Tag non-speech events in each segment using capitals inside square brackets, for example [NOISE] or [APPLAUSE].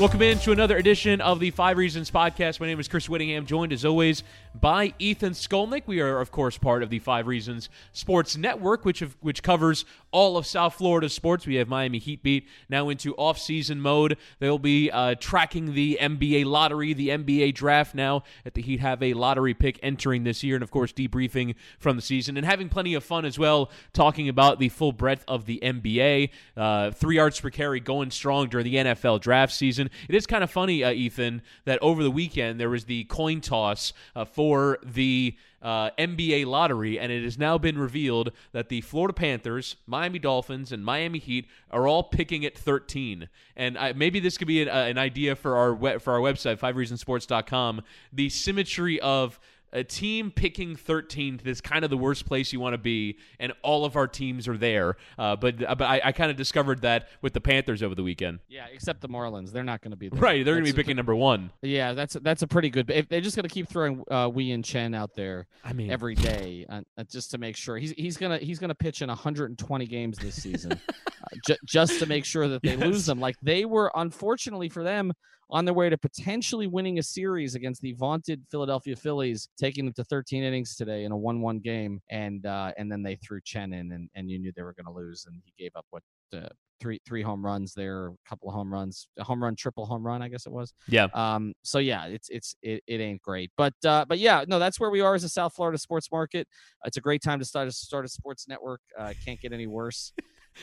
Welcome in to another edition of the Five Reasons Podcast. My name is Chris Whittingham, joined as always by Ethan Skolnick. We are, of course, part of the Five Reasons Sports Network, which have, which covers all of South Florida sports. We have Miami Heat beat now into off-season mode. They'll be uh, tracking the NBA lottery, the NBA draft now. At the Heat have a lottery pick entering this year, and of course, debriefing from the season and having plenty of fun as well, talking about the full breadth of the NBA. Uh, three yards per carry going strong during the NFL draft season. It is kind of funny, uh, Ethan, that over the weekend there was the coin toss uh, for the uh, NBA lottery, and it has now been revealed that the Florida Panthers, Miami Dolphins, and Miami Heat are all picking at 13. And I, maybe this could be an, uh, an idea for our we- for our website, fivereasonsports.com. The symmetry of a team picking 13th is kind of the worst place you want to be, and all of our teams are there. Uh, but but I, I kind of discovered that with the Panthers over the weekend. Yeah, except the Marlins, they're not going to be there. Right, they're going to be picking number one. Yeah, that's that's a pretty good. If they're just going to keep throwing uh, Wei-Yin Chen out there I mean, every day, uh, uh, just to make sure he's he's gonna he's gonna pitch in 120 games this season, [LAUGHS] uh, ju- just to make sure that they Yes. lose them. Like they were, unfortunately for them, on their way to potentially winning a series against the vaunted Philadelphia Phillies, taking them to 13 innings today in a 1-1 game, and uh, and then they threw Chen in, and, and you knew they were going to lose, and he gave up what. Uh, Three three home runs there, a couple of home runs, a home run, triple home run, I guess it was. yeah. Um, so yeah, it's it's it, it ain't great, but uh, but yeah, no, that's where we are as a South Florida sports market. It's a great time to start a start a sports network. Uh, can't get any worse,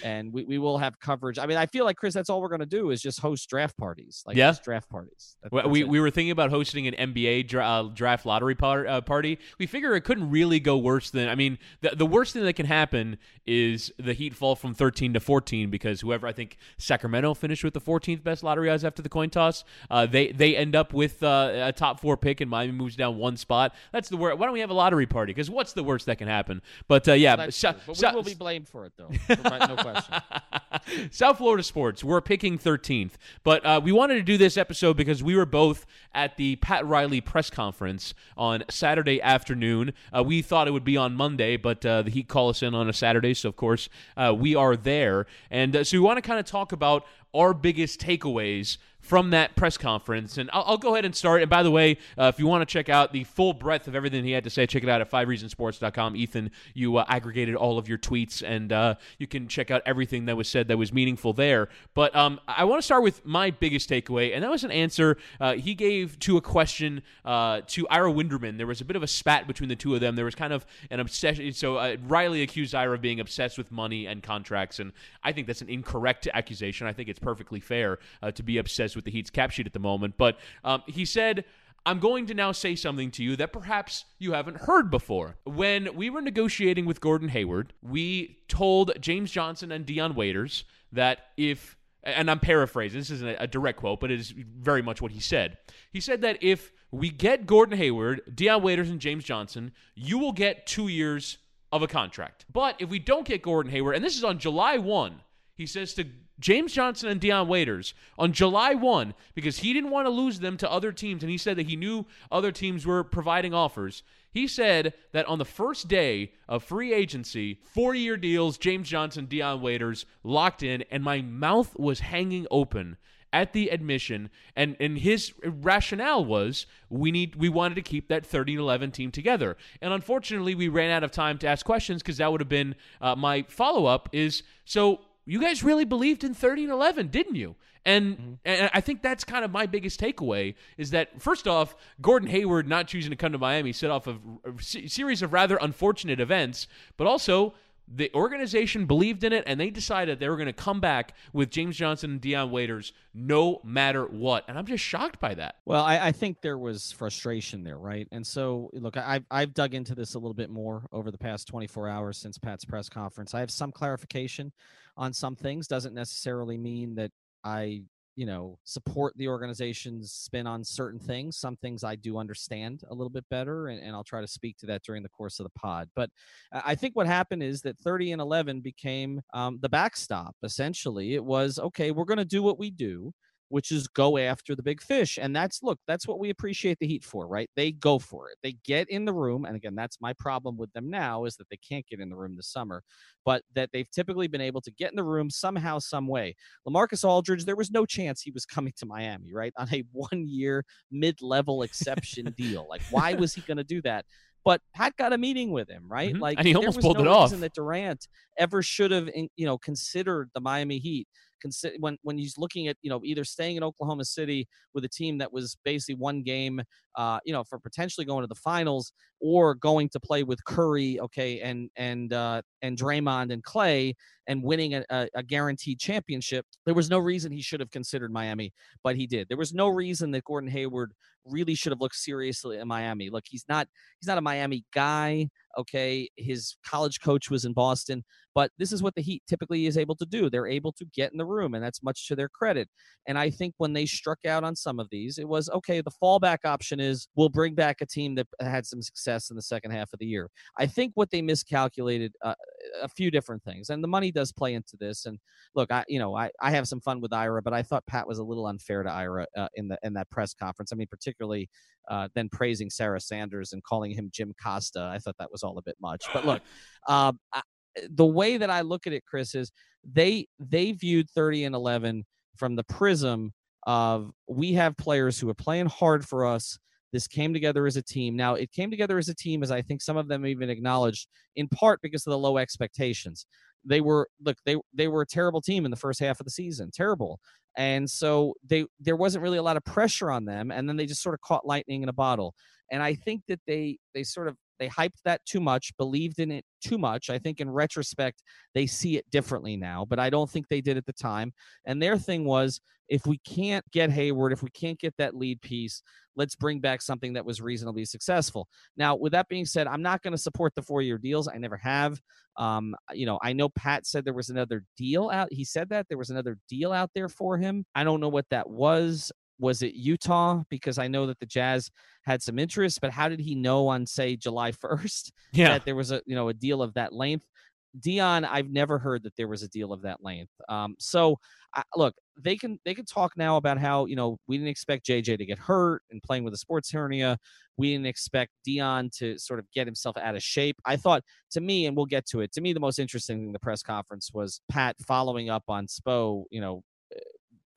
and we, we will have coverage. I mean, I feel like Chris, that's all we're gonna do is just host draft parties, like Yeah. just draft parties. That- We, we, it. we were thinking about hosting an NBA dra- uh, draft lottery par- uh, party. We figure it couldn't really go worse than. I mean, the, the worst thing that can happen is the Heat fall from 13 to 14 because whoever I think Sacramento finished with the 14th best lottery odds after the coin toss, uh, they they end up with uh, a top four pick and Miami moves down one spot. That's the worst. Why don't we have a lottery party? Because what's the worst that can happen? But uh, yeah, Sa- but we will be blamed for it though, no [LAUGHS] question. [LAUGHS] South Florida sports. We're picking 13th, but uh, we wanted to do this episode because we were both at the Pat Riley press conference on Saturday afternoon. Uh, we thought it would be on Monday, but uh, the Heat call us in on a Saturday, so of course uh, we are there, and uh, so we want to kind of talk about our biggest takeaways from that press conference. And I'll, I'll go ahead and start. And by the way, uh, if you want to check out the full breadth of everything he had to say, check it out at fivereasonsports.com. Ethan, you uh, aggregated all of your tweets, and uh, you can check out everything that was said that was meaningful there. But um, I want to start with my biggest takeaway, and that was an answer uh, he gave to a question uh, to Ira Winderman. There was a bit of a spat between the two of them. There was kind of an obsession. So uh, Riley accused Ira of being obsessed with money and contracts, and I think that's an incorrect accusation. I think it's perfectly fair to be obsessed with the Heat's cap sheet at the moment. But um, he said. I'm going to now say something to you that perhaps you haven't heard before. When we were negotiating with Gordon Hayward, we told James Johnson and Dion Waiters that if, and I'm paraphrasing, this isn't a direct quote, but it is very much what he said. He said that if we get Gordon Hayward, Dion Waiters, and James Johnson, you will get two years of a contract. But if we don't get Gordon Hayward, and this is on July 1, he says to James Johnson and Dion Waiters on July 1 because he didn't want to lose them to other teams and he said that he knew other teams were providing offers. He said that on the first day of free agency, four year deals, James Johnson, Dion Waiters locked in, and my mouth was hanging open at the admission, and and his rationale was we need we wanted to keep that 30-11 team together. And unfortunately, we ran out of time to ask questions because that would have been uh, my follow up. Is so you guys really believed in 30 and 11, didn't you? And, mm-hmm. and I think that's kind of my biggest takeaway is that first off, Gordon Hayward not choosing to come to Miami set off a, a series of rather unfortunate events, but also the organization believed in it and they decided they were going to come back with James Johnson and Dion Waiters no matter what. And I'm just shocked by that. Well, I, I, think there was frustration there, right? And so, look, I've, I've dug into this a little bit more over the past 24 hours since Pat's press conference. I have some clarification on some things. Doesn't necessarily mean that I you know support the organization's spin on certain things. Some things i do understand a little bit better and, and, i'll try to speak to that during the course of the pod. But i think what happened is that 30 and 11 became um, the backstop essentially. It was okay we're going to do what we do which is go after the big fish. And that's look, that's what we appreciate the Heat for, right? They go for it. They get in the room. And again, that's my problem with them now is that they can't get in the room this summer, but that they've typically been able to get in the room somehow, some way. LaMarcus Aldridge, there was no chance he was [LAUGHS] coming to Miami, right? On a one year mid level exception deal. Like, why was he going to do that? but Pat got a meeting with him, right? Mm-hmm. Like, and he almost pulled no it off. That Durant ever should have, you know, considered the Miami Heat when when he's looking at you know either staying in Oklahoma City with a team that was basically one game, uh, you know, for potentially going to the finals, or going to play with Curry, okay, and and uh, and Draymond and Clay, and winning a, a, guaranteed championship. There was no reason he should have considered Miami, but he did. There was no reason that Gordon Hayward really should have looked seriously at Miami. Look, he's not he's not a Miami guy. Okay, his college coach was in Boston, but this is what the Heat typically is able to do. They're able to get in the room, and that's much to their credit. And I think when they struck out on some of these, it was okay. The fallback option is we'll bring back a team that had some success in the second half of the year. I think what they miscalculated uh, a few different things, and the money does play into this. And look, I you know I, I have some fun with Ira, but I thought Pat was a little unfair to Ira uh, in the in that press conference. I mean, particularly uh, then praising Sarah Sanders and calling him Jim Acosta. I thought that was all a bit much. But look, [LAUGHS] um, I, the way that I look at it, Chris, is they they viewed 30 and 11 from the prism of we have players who are playing hard for us. This came together as a team. Now it came together as a team, as I think some of them even acknowledged, in part because of the low expectations. They were look they they were a terrible team in the first half of the season, terrible, and so they there wasn't really a lot of pressure on them, and then they just sort of caught lightning in a bottle. And I think that they they sort of they hyped that too much, believed in it too much. I think in retrospect, they see it differently now, but I don't think they did at the time. And their thing was if we can't get Hayward, if we can't get that lead piece, let's bring back something that was reasonably successful. Now, with that being said, I'm not going to support the four year deals. I never have. Um, you know, I know Pat said there was another deal out. He said that there was another deal out there for him. I don't know what that was was it Utah? Because I know that the Jazz had some interest, but how did he know on say July [LAUGHS] 1st yeah. that there was a you know a deal of that length? Dion, I've never heard that there was a deal of that length. Um, so uh, look, they can they can talk now about how you know we didn't expect JJ to get hurt and playing with a sports hernia. We didn't expect Dion to sort of get himself out of shape. I thought to me, and we'll get to it. To me, the most interesting thing in the press conference was Pat following up on Spo. You know,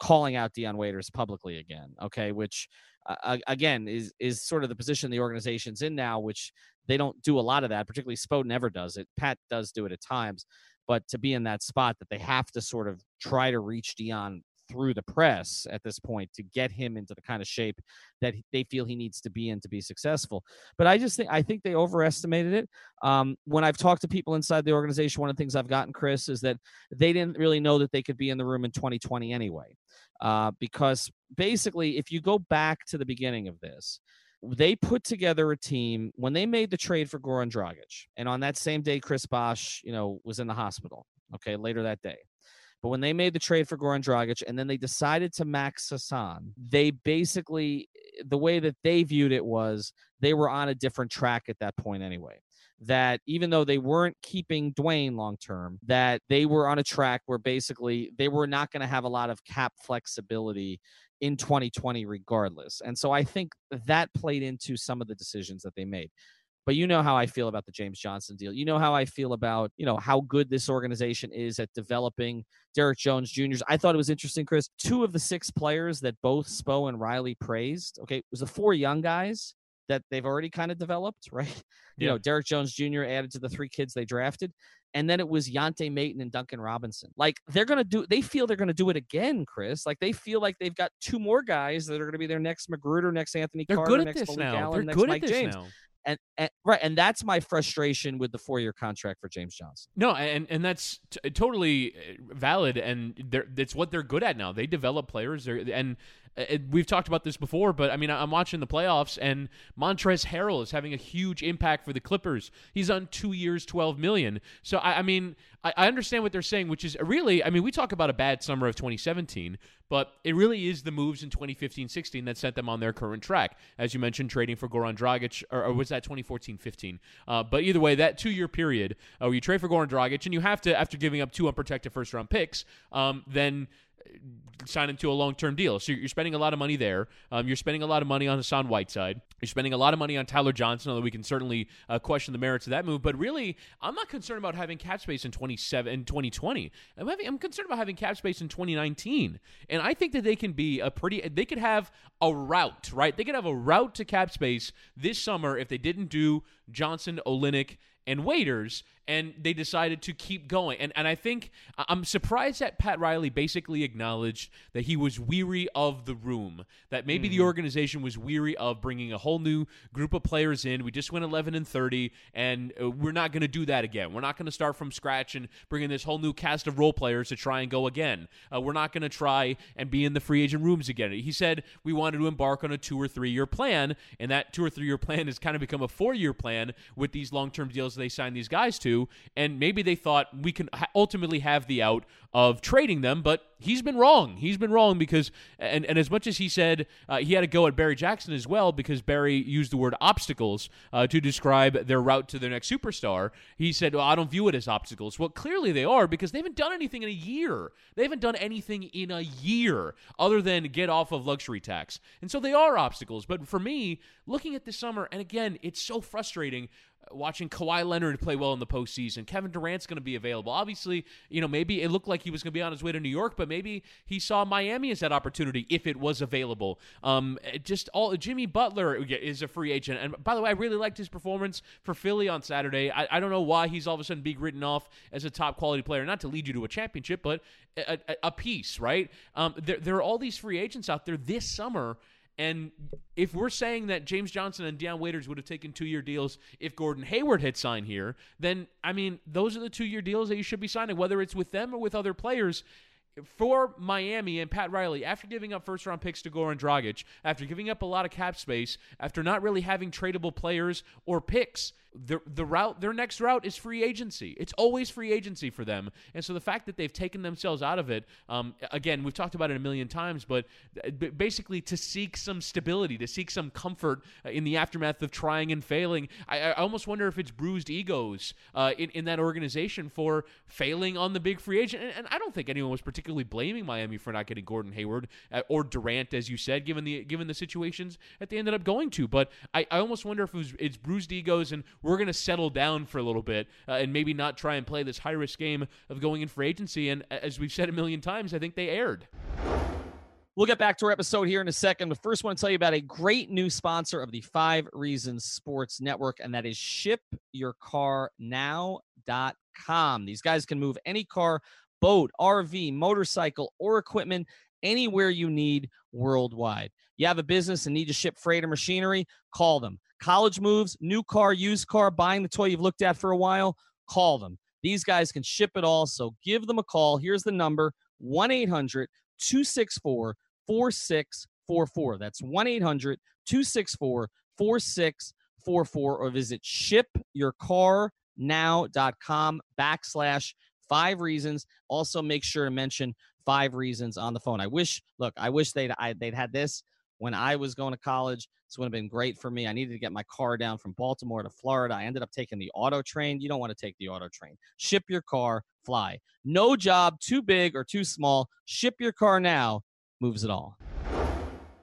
calling out Dion Waiters publicly again. Okay, which uh, again is is sort of the position the organization's in now, which they don't do a lot of that. Particularly Spo never does it. Pat does do it at times, but to be in that spot that they have to sort of try to reach Dion through the press at this point to get him into the kind of shape that they feel he needs to be in to be successful. But I just think I think they overestimated it. Um, when I've talked to people inside the organization, one of the things I've gotten, Chris, is that they didn't really know that they could be in the room in 2020 anyway, uh, because basically, if you go back to the beginning of this. They put together a team when they made the trade for Goran Dragic, and on that same day, Chris Bosh, you know, was in the hospital. Okay, later that day. But when they made the trade for Goran Dragic and then they decided to max Hassan, they basically, eh, the way that they viewed it was they were on a different track at that point anyway. That even though they weren't keeping Dwayne long term, that they were on a track where basically they were not going to have a lot of cap flexibility in 2020 regardless. And so I think that played into some of the decisions that they made. But you know how I feel about the James Johnson deal. You know how I feel about, you know, how good this organization is at developing Derrick Jones Jr.'s. I thought it was interesting, Chris. Two of the six players that both Spo and Riley praised, okay, it was the four young guys that they've already kind of developed, [LAUGHS] right? You Yeah. know, Derrick Jones Jr. added to the three kids they drafted. And then it was Yante Maten and Duncan Robinson. Like they're gonna do they feel they're gonna do it again, Chris. Like they feel like they've got two more guys that are gonna be their next McGruder, next Anthony They're Carter, good at next this Malik now. Allen, They're next good Mike at this James. now. And, and right, and that's my frustration with the four-year contract for James Johnson. No, and and that's t- totally uh, valid, and they're, it's what they're good at now. They develop players, and uh, we've talked about this before. But I mean, I'm watching the playoffs, and Montrezl Harrell is having a huge impact for the Clippers. He's on two years, twelve million. So I, I mean, I, I understand what they're saying, which is really, I mean, we talk about a bad summer of 2017, but it really is the moves in 2015-16 that sent them on their current track. As you mentioned, trading for Goran Dragic, or, or was that 2014-15? Uh, but either way, that two-year period uh, where you trade for Goran Dragic, and you have to, after giving up two unprotected first-round picks, um, then sign into a long-term deal. So you're spending a lot of money there. Um, you're spending a lot of money on Hassan Whiteside. You're spending a lot of money on Tyler Johnson, although we can certainly uh, question the merits of that move. But really, I'm not concerned about having cap space in 27 in 2020. I'm, having, I'm concerned about having cap space in 2019. And I think that they can be a pretty. They could have a route, right? They could have a route to cap space this summer if they didn't do Johnson, Olynyk, and waiters and they decided to keep going. And and I think I'm surprised that Pat Riley basically acknowledged that he was weary of the room that maybe the organization was weary of bringing a whole new group of players in. We just went 11 and 30 and uh, we're not going to do that again. We're not going to start from scratch and bring in this whole new cast of role players to try and go again. Uh, we're not going to try and be in the free agent rooms again. He said we wanted to embark on a 2 or 3 year plan and that 2 or 3 year [LAUGHS] plan has kind of become a 4 year plan with these long-term deals they signed these guys to and maybe they thought we can ultimately have the out of trading them, but he's been wrong. He's been wrong because, and, and as much as he said uh, he had to go at Barry Jackson as well because Barry used the word obstacles uh, to describe their route to their next superstar, he said, well, I don't view it as obstacles. Well, clearly they are because they haven't done anything in a year. They haven't done anything in a year other than get off of luxury tax. And so they are obstacles. But for me, looking at this summer, and again, it's so frustrating watching Kawhi Leonard play well in the postseason. Kevin Durant's going to be available. Obviously, you know, maybe it looked like he was going to be on his way to New York, but maybe he saw Miami as that opportunity if it was available. Um, just all Jimmy Butler is a free agent, and by the way, I really liked his performance for Philly on Saturday. I, I don't know why he's all of a sudden being written off as a top quality player, not to lead you to a championship, but a, a, a piece, right? Um, there, there are all these free agents out there this summer. And if we're saying that James Johnson and Dion Waiters would have taken two year deals if Gordon Hayward had signed here, then, I mean, those are the two year deals that you should be signing, whether it's with them or with other players. For Miami and Pat Riley, after giving up first round picks to Goran Dragic, after giving up a lot of cap space, after not really having tradable players or picks, the the route their next route is free agency. It's always free agency for them, and so the fact that they've taken themselves out of it, um, again, we've talked about it a million times, but basically to seek some stability, to seek some comfort uh, in the aftermath of trying and failing. I, I almost wonder if it's bruised egos uh, in in that organization for failing on the big free agent, and, and I don't think anyone was particularly blaming Miami for not getting Gordon Hayward uh, or Durant, as you said, given the given the situations that they ended up going to. But I, I almost wonder if it was, it's bruised egos and we're going to settle down for a little bit uh, and maybe not try and play this high risk game of going in for agency. And as we've said a million times, I think they erred. We'll get back to our episode here in a second, but first, I want to tell you about a great new sponsor of the Five Reasons Sports Network, and that is ShipYourCarNow.com. These guys can move any car, boat, RV, motorcycle, or equipment anywhere you need worldwide. You have a business and need to ship freight or machinery? Call them. College moves, new car, used car, buying the toy you've looked at for a while? Call them. These guys can ship it all, so give them a call. Here's the number 1 800 264 4644. That's 1 800 264 4644 or visit shipyourcarnow.com backslash five reasons. Also, make sure to mention five reasons on the phone. I wish, look, I wish they'd, I, they'd had this when I was going to college. This would have been great for me. I needed to get my car down from Baltimore to Florida. I ended up taking the auto train. You don't want to take the auto train. Ship your car, fly. No job too big or too small. Ship your car now moves it all.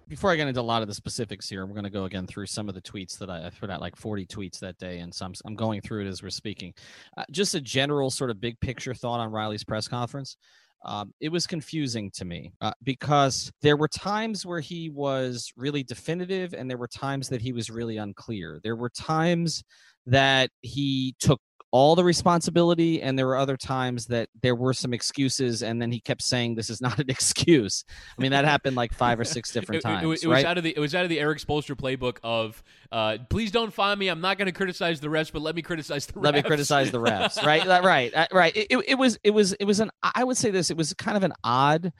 before I get into a lot of the specifics here, we're going to go again through some of the tweets that I, I put out, like 40 tweets that day, and so I'm, I'm going through it as we're speaking. Uh, just a general sort of big picture thought on Riley's press conference. Um, it was confusing to me uh, because there were times where he was really definitive, and there were times that he was really unclear. There were times that he took all the responsibility and there were other times that there were some excuses and then he kept saying this is [LAUGHS] not an excuse. I mean that happened like five or [LAUGHS] six different it, times it, it, it right? was out of the it was out of the Erik Spoelstra playbook of uh, please don't find me. I'm not going to criticize the refs but let me criticize the refs. let me criticize the refs [LAUGHS] right? Right uh, right. It, it, it was it was it was an i would say this it was kind of an odd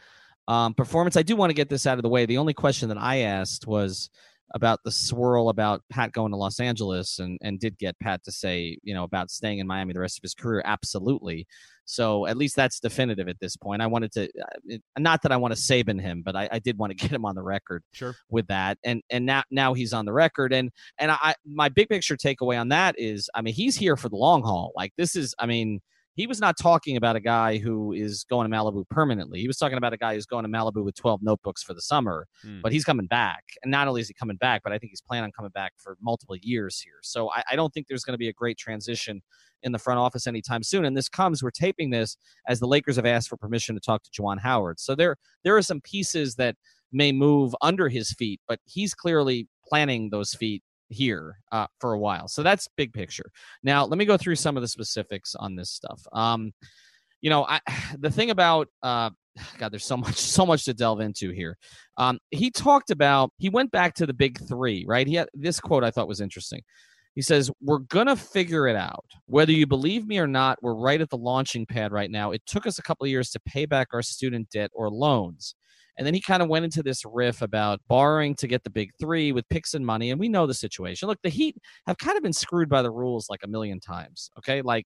um, performance. I do want to get this out of the way. The only question that i asked was about the swirl about Pat going to Los Angeles and and did get Pat to say, you know, about staying in Miami the rest of his career. Absolutely. So at least that's definitive at this point. I wanted to, uh, not that I want to Saban him, but I, I, did want to [LAUGHS] get him on the record sure. with that. And and now now he's on the record. And and I my big picture takeaway on that is, I mean, he's here for the long haul. Like this is, I mean he was not talking about a guy who is going to Malibu permanently. He was talking about a guy who's going to Malibu with 12 notebooks for the summer, mm. but he's coming back. And not only is he coming back, but I think he's planning on coming back for multiple years here. So I, I don't think there's going to be a great transition in the front office anytime soon. And this comes, we're taping this as the Lakers have asked for permission to talk to Juwan Howard. So there, there are some pieces that may move under his feet, but he's clearly planning those feet here uh, for a while. So that's big picture. Now, let me go through some of the specifics on this stuff. Um, you know, I, [SIGHS] the thing about uh, [SIGHS] God, there's so much, [LAUGHS] so much to delve into here. Um, he talked about he went back to the big three, right? He had this quote I thought was interesting. He says, We're going to figure it out. Whether you believe me or not, we're right at the launching pad right now. It took us a couple of years to pay back our student debt or loans. And then he kind of went into this riff about borrowing to get the big three with picks and money. And we know the situation. Look, the Heat have kind of been screwed by the rules like a million times. Okay. Like,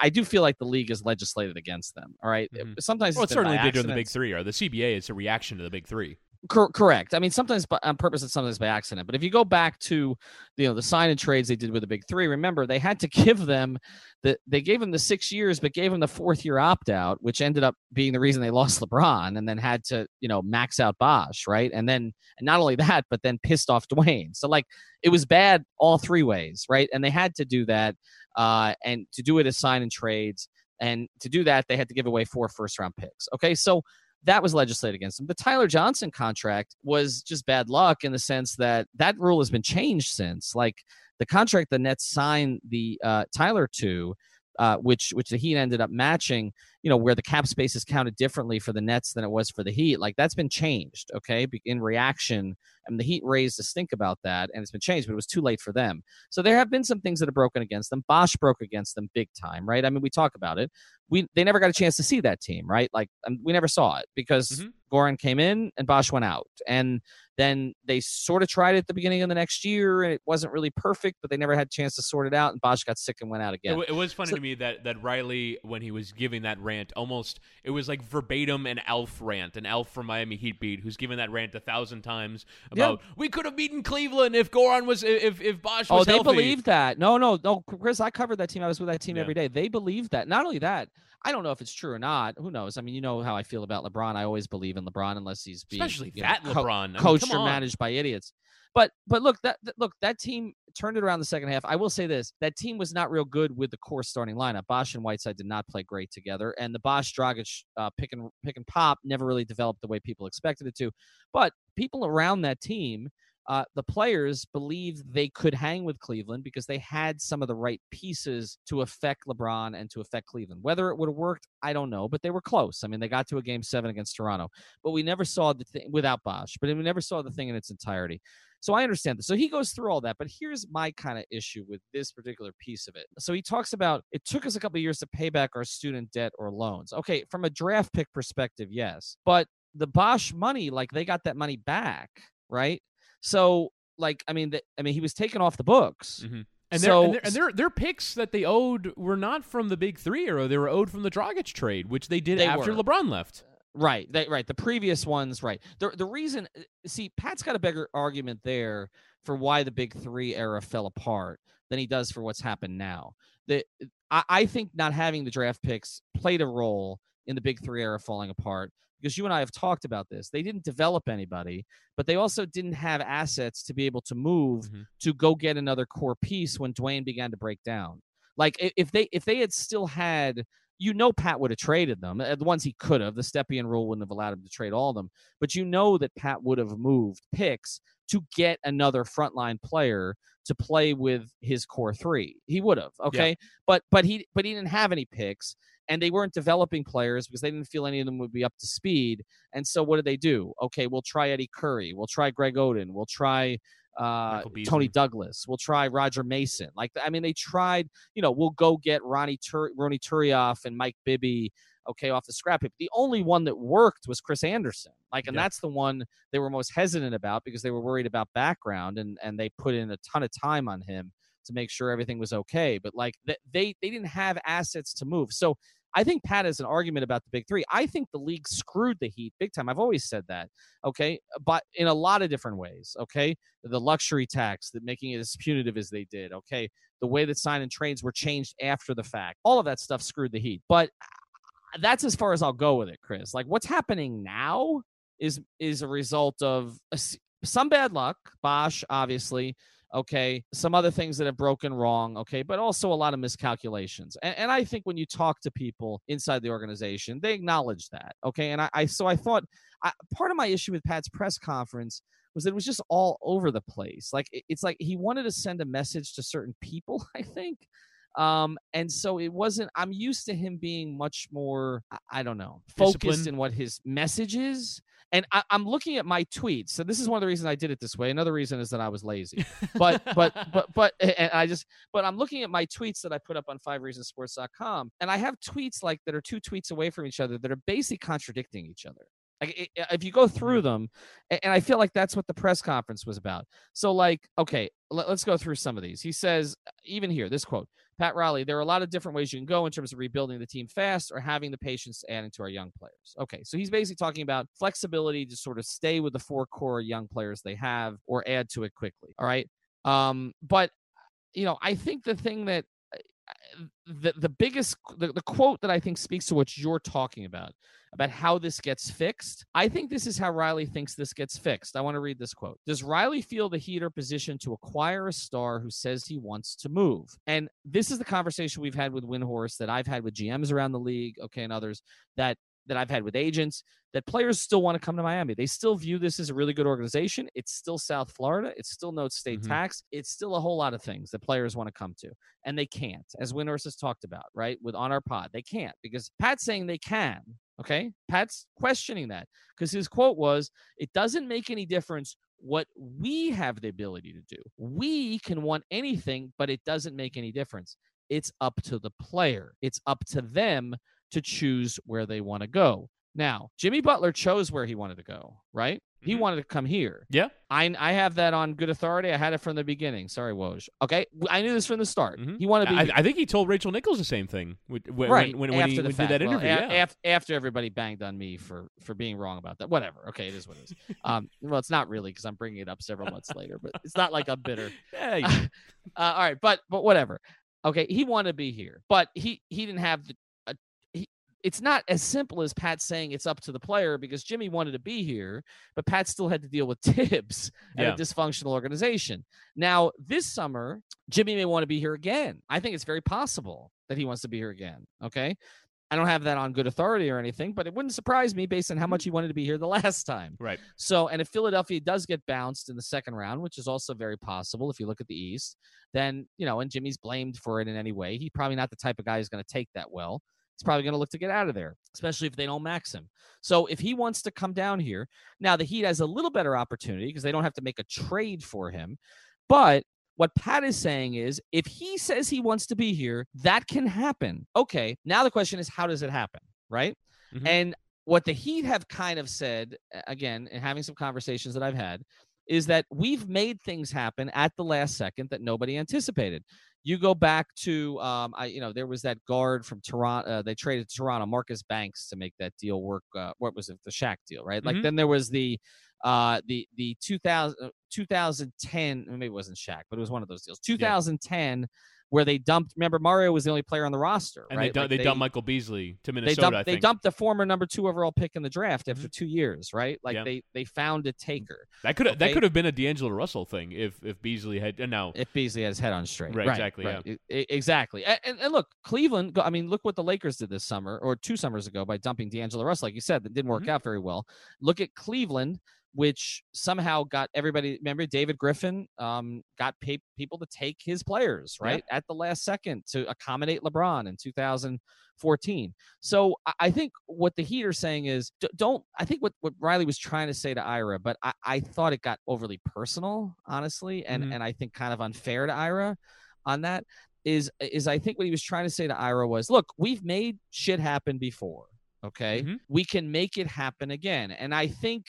I do feel like the league has legislated against them. All right? mm-hmm. Sometimes well, it's certainly they do in the big three. Or the CBA is a reaction to the big three. Cor- correct. I mean, sometimes by, on purpose and sometimes by accident. But if you go back to, you know, the sign and trades they did with the big three, remember they had to [LAUGHS] give them the they gave them the six years, but gave them the fourth year opt out, which ended up being the reason they lost LeBron, and then had to, you know, max out Bosh, right? And then and not only that, but then pissed off Dwayne. So like it was bad all three ways, right? And they had to do that, uh, and to do it as sign and trades. And to do that, they had to give away four first round picks. Okay. So that was legislated against him. The Tyler Johnson contract was just bad luck in the sense that that rule has been changed since. Like the contract the Nets signed the uh, Tyler to, uh, which which the Heat ended up matching. You know where the cap space is counted differently for the Nets than it was for the Heat. Like that's been changed. Okay, in reaction, and the Heat raised a stink about that, and it's been changed, but it was too late for them. So there have been some things that have broken against them. Bosh broke against them big time, right? I mean, we talk about it. We they never got a chance to see that team, right? Like we never saw it because mm-hmm. Goran came in and Bosh went out, and then they sort of tried it at the beginning of the next year, and it wasn't really perfect, but they never had a chance to sort it out, and Bosh got sick and went out again. It, it was funny so, to me that that Riley, when he was giving that rant, almost it was like verbatim an Alf rant, an Alf from Miami Heat beat, who's given that rant a thousand times about yeah. we could have beaten Cleveland if Goran was if if Bosh oh, was. Oh, they healthy. believed that. No, no, no, Chris. I covered that team. I was with that team yeah. every day. They believed that. Not only that. I don't know if it's true or not. Who knows? I mean, you know how I feel about LeBron. I always believe in LeBron unless he's being especially that know, LeBron I mean, coached or managed by idiots. But but look that, that, look that team turned it around the second half. I will say this: that team was not real good with the core starting lineup. Bosh and Whiteside did not play great together, and the Bosh Dragic uh, pick and pick and pop never really developed the way people expected it to. But people around that team uh, the players believed they could hang with Cleveland because they had some of the right pieces to affect LeBron and to affect Cleveland. Whether it would have worked, I don't know, but they were close. I mean, they got to a game seven against Toronto, but we never saw the thing without Bosh, but we never saw the thing in its entirety. So I understand this. So he goes through all that, but here's my kind of issue with this particular piece of it. So he talks about it took us a couple years to pay back our student debt or loans. Okay, from a draft pick perspective, yes, but the Bosh money, like they got that money back, right? So, like, I mean, the, I mean, he was taken off the books. Mm-hmm. And, so, and, their, and, their, their picks that they owed were not from the big three era; they were owed from the Dragic trade, which they did they after were. LeBron left. Right, they, right. The previous ones, right. The the reason, uh, see, Pat's got a bigger argument there for why the big three era fell apart than he does for what's happened now. The I, I think not having the draft picks played a role in the Big Three era falling apart because you and I have talked about this. They didn't develop anybody, but they also didn't have assets to be able to move Mhm. to go get another core piece when Dwayne began to break down. Like if they if they had still had, you know, Pat would have traded them. Uh, The ones he could have. The Stepien rule wouldn't have allowed him to trade all of them. But you know that Pat would have moved picks to get another frontline player to play with his core three. He would have. Okay. But but he but he didn't have any picks and they weren't developing players because they didn't feel any of them would be up to speed. And so what did they do? Okay, we'll try Eddie Curry. We'll try Greg Oden. We'll try uh, Tony Douglas. We'll try Roger Mason. Like I mean, they tried. You know, we'll go get Ronnie Tur- Ronnie Turiaf and Mike Bibby. Okay, off the scrap heap. The only one that worked was Chris Andersen. Like, and Yeah. that's the one they were most hesitant about because they were worried about background and and they put in a ton of time on him to make sure everything was okay. But like they they didn't have assets to move. So I think Pat has an argument about the big three. I think the league screwed the Heat big time. I've always said that. Okay, but in a lot of different ways. Okay, the luxury tax that making it as punitive as they did. Okay, the way that sign and trades were changed after the fact. All of that stuff screwed the Heat. But uh, that's as far as I'll go with it, Chris. Like what's happening now is is a result of a some bad luck. Bosh, obviously. Okay, some other things that have broken wrong. Okay, but also a lot of miscalculations. And, and I think when you talk to people inside the organization, they acknowledge that. Okay, and I, I so I thought I, part of my issue with Pat's press conference was that it was just all over the place. Like it- it's like he wanted to send a message to certain people. [LAUGHS] I think um and so it wasn't i'm used to him being much more i, I don't know focused in what his message is and I, i'm looking at my tweets. So this is one of the reasons i did it this way. Another reason is that i was lazy. [LAUGHS] But but but but and i just but i'm looking at my tweets that i put up on five reasonsports.com and i have tweets like that are two tweets away from each other that are basically contradicting each other. Like if you go through mm-hmm. them and i feel like that's what the press conference was about. So like okay let, let's go through some of these. He says even here this quote Pat Riley, there are a lot of different ways you can go in terms of rebuilding the team fast or having the patience to adding to our young players. Okay, so he's basically talking about flexibility to sort of stay with the four core young players they have or add to it quickly. All right. Um, but you know, I think the thing that the the biggest the, the quote that I think speaks to what you're talking about about how this gets fixed. I think this is how Riley thinks this gets fixed. I want to read this quote. Does Riley feel the Heat are positioned to acquire a star who says he wants to move? And this is the conversation we've had with Windhorst that I've had with GMs around the league, okay, and others that that I've had with agents that players still want to come to Miami. They still view this as a really good organization. It's still South Florida. It's still no state Mhm. tax. It's still a whole lot of things that players want to come to. And they can't, as Windhorst has talked about, right? With on our pod. They can't because Pat's saying they can. Okay. Pat's questioning that because his quote was, it doesn't make any difference what we have the ability to do. We can want anything, but it doesn't make any difference. It's up to the player. It's up to them to choose where they want to go. Now, Jimmy Butler chose where he wanted to go, right? He Mhm. wanted to come here. Yeah. I I have that on good authority. I had it from the beginning. Sorry, Woj. Okay, I knew this from the start. Mhm. He wanted to be I. I think he told Rachel Nichols the same thing when, right when, when, after he, when he did that interview. a- yeah. af- after everybody banged on me for for being wrong about that. Whatever. Okay, it is what it is. [LAUGHS] um, well, it's not really because I'm bringing it up several months later, but it's not like I'm bitter. [LAUGHS] Yeah, [LAUGHS] uh, all right, but but whatever. Okay, he wanted to be here, but he he didn't have the. It's not as simple as Pat saying it's up to the player because Jimmy wanted to be here, but Pat still had to deal with [LAUGHS] Thibs and Yeah. a dysfunctional organization. Now this summer, Jimmy may want to be here again. I think it's very possible that he wants to be here again. Okay. I don't have that on good authority or anything, but it wouldn't surprise me based on how much he wanted to be here the [LAUGHS] last time. right. So, and if Philadelphia does get bounced in the second round, which is also very possible if you look at the East, then, you know, and Jimmy's blamed for it in any way, he's probably not the type of guy who's going to take that well. He's probably going to look to get out of there, especially if they don't max him. So, if he wants to come down here, now the Heat has a little better opportunity because they don't have to make a trade for him. But what Pat is saying is if he says he wants to be here, that can happen. Okay. Now the question is, how does it happen? Right. Mhm. And what the Heat have kind of said, again, and having some conversations that I've had, is that we've made things happen at the last second that nobody anticipated. You go back to, um, I, you know, there was that guard from Toronto. Uh, they traded to Toronto, Marcus Banks, to make that deal work. Uh, what was it? The Shaq deal, right? Like Mhm. then there was the, uh, the the 2000, uh, 2010. Maybe it wasn't Shaq, but it was one of those deals. 2010 where they dumped. Remember, Mario was the only player on the roster, and right? they dumped, Like, they, dumped Michael Beasley to they Minnesota. dumped, I they dumped the former number two overall pick in the draft after Mm-hmm. two years, right? Like Yeah. they they found a taker. that could that could have been a D'Angelo Russell thing if if Beasley had. And now If Beasley had his head on straight, Right, exactly, right. E- exactly. A- And, and look, Cleveland. I mean, look what the Lakers did this summer or two summers ago by dumping D'Angelo Russell. Like you said, that didn't work Mhm. out very well. Look at Cleveland, which somehow got everybody. Remember, David Griffin um, got pay, people to take his players Yeah. right at the last second to accommodate LeBron in 2014. So I, think what the Heat are saying is don't. I think what, what Riley was trying to say to Ira, but I, I thought it got overly personal, honestly, and Mhm. and I think kind of unfair to Ira on that. Is is I think what he was trying to say to Ira was, look, we've made shit happen before. Okay, Mhm. we can make it happen again, and I think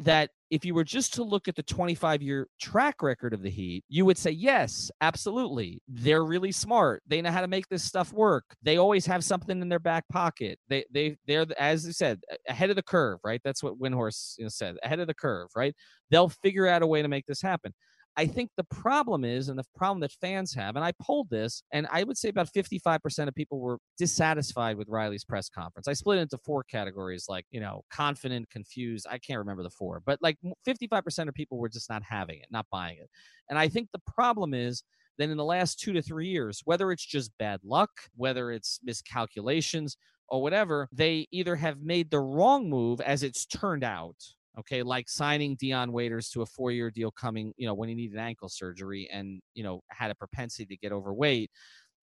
that if you were just to look at the 25 year track record of the Heat, you would say, yes, absolutely. They're really smart. They know how to make this stuff work. They always have something in their back pocket. They, they, they're, as you said, ahead of the curve, right? That's what Windhorst you know, said, ahead of the curve, right? They'll figure out a way to make this happen. I think the problem is, and the problem that fans have, and I polled this, and I would say about 55% of people were dissatisfied with Riley's press conference. I split it into four categories like, you know, confident, confused. I can't remember the four, but like 55% of people were just not having it, not buying it. And I think the problem is that in the last two to three years, whether it's just bad luck, whether it's miscalculations, or whatever, they either have made the wrong move as it's turned out, okay, like signing Dion Waiters to a four year deal coming, you know, when he needed ankle surgery and, you know, had a propensity to get overweight.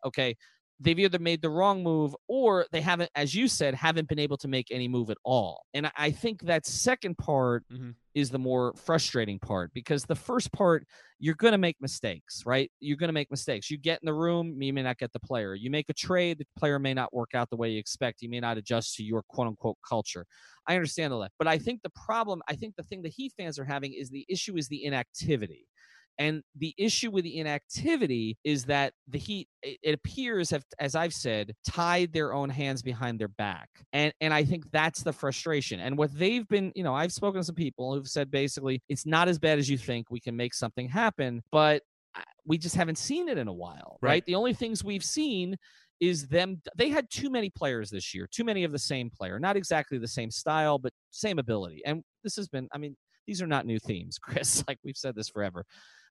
Okay. They've either made the wrong move or they haven't, as you said, haven't been able to make any move at all. And I- think that second part Mhm. is the more frustrating part because the first part, you're going to make mistakes, right? You're going to make mistakes. You get in the room, you may not get the player. You make a trade, the player may not work out the way you expect. You may not adjust to your quote unquote culture. I understand all that. But I think the problem, I think the thing the Heat fans are having is the issue is the inactivity. And the issue with the inactivity is that the Heat, it, appears, have, as I've said, tied their own hands behind their back. And and I think that's the frustration. And what they've been, you know, I've spoken to some people who've said basically, it's not as bad as you think. We can make something happen, but uh, we just haven't seen it in a while, right? Right. The only things we've seen is them they had too many players this year too many of the same player not exactly the same style but same ability and this has been i mean these are not new themes [LAUGHS] chris like we've said this forever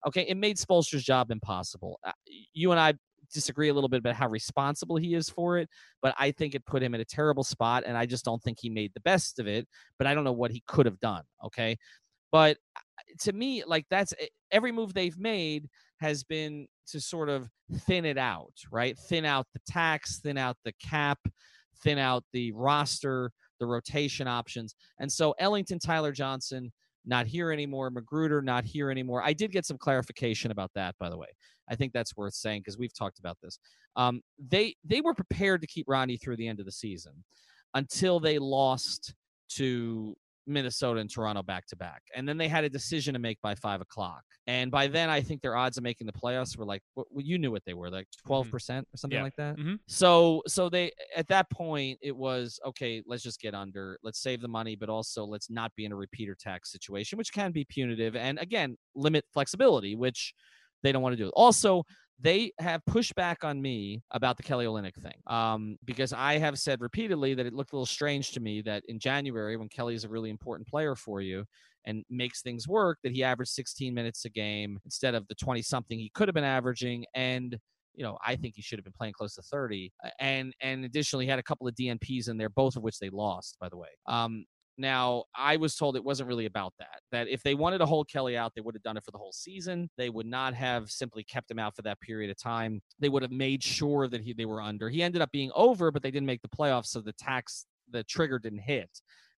okay it made Spoelstra's job impossible Uh, you and i disagree a little bit about how responsible he is for it but i think it put him in a terrible spot and i just don't think he made the best of it but i don't know what he could have done okay but uh, to me like that's eh, every move they've made has been to sort of thin it out, right? Thin out the tax, thin out the cap, thin out the roster, the rotation options. And so Ellington, Tyler Johnson, not here anymore. McGruder, not here anymore. I did get some clarification about that, by the way. I think that's worth saying because we've talked about this. Um, they they were prepared to keep Ronnie through the end of the season until they lost to Minnesota and Toronto back to back. And then they had a decision to make by five o'clock. And by then, I think their odds of making the playoffs were like, what, you knew what they were, like 12% or something Yeah. like that. Mhm. So, so they, at that point, it was, okay, let's just get under, let's save the money, but also let's not be in a repeater tax situation, which can be punitive. And again, limit flexibility, which they don't want to do. Also, they have pushed back on me about the Kelly Olynyk thing um, because I have said repeatedly that it looked a little strange to me that in January, when Kelly is a really important player for you and makes things work, that he averaged 16 minutes a game instead of the 20 something he could have been averaging. And you know, I think he should have been playing close to 30. Uh, And and additionally, he had a couple of DNPs in there, both of which they lost, by the way. Um, now, I was told it wasn't really about that. That if they wanted to hold Kelly out, they would have done it for the whole season. They would not have simply kept him out for that period of time. They would have made sure that he they were under. He ended up being over, but they didn't make the playoffs, so the tax the trigger didn't hit.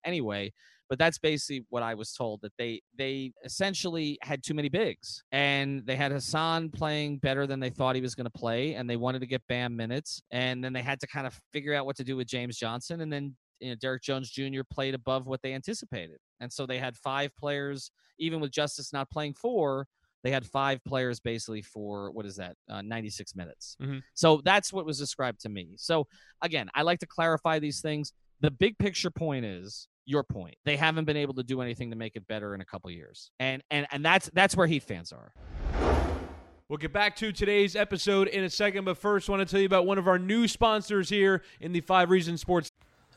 Anyway, but that's basically what I was told that they they essentially had too many bigs and they had Hassan playing better than they thought he was going to play and they wanted to get Bam minutes and then they had to kind of figure out what to do with James Johnson and then you know Derrick Jones Jr. played above what they anticipated and so they had five players even with Justice not playing four they had five players basically for what is that uh, 96 minutes Mhm. so that's what was described to me so again I like to clarify these things the big picture point is your point. They haven't been able to do anything to make it better in a couple years, and and and that's that's where Heat fans are. We'll get back to today's episode in a second, but first, I want to tell you about one of our new sponsors here in the Five Reasons Sports.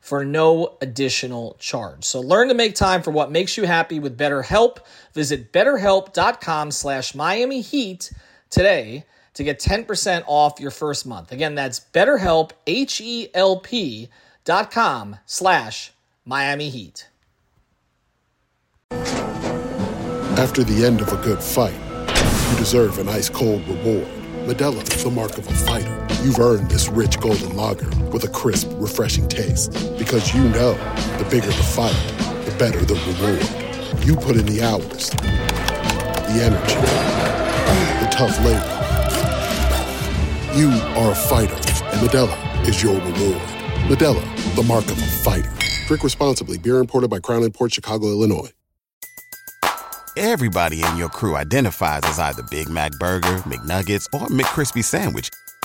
for no additional charge. So learn to make time for what makes you happy with BetterHelp. Visit betterhelp.com slash Miami Heat today to get 10% off your first month. Again, that's betterhelp, H-E-L-P dot com slash Miami Heat. After the end of a good fight, you deserve an ice cold reward. Modelo is the mark of a fighter. You've earned this rich golden lager with a crisp, refreshing taste. Because you know the bigger the fight, the better the reward. You put in the hours, the energy, the tough labor. You are a fighter, and Modelo is your reward. Modelo, the mark of a fighter. Drink responsibly. Beer imported by Crown Port Chicago, Illinois. Everybody in your crew identifies as either Big Mac Burger, McNuggets, or McCrispy Sandwich.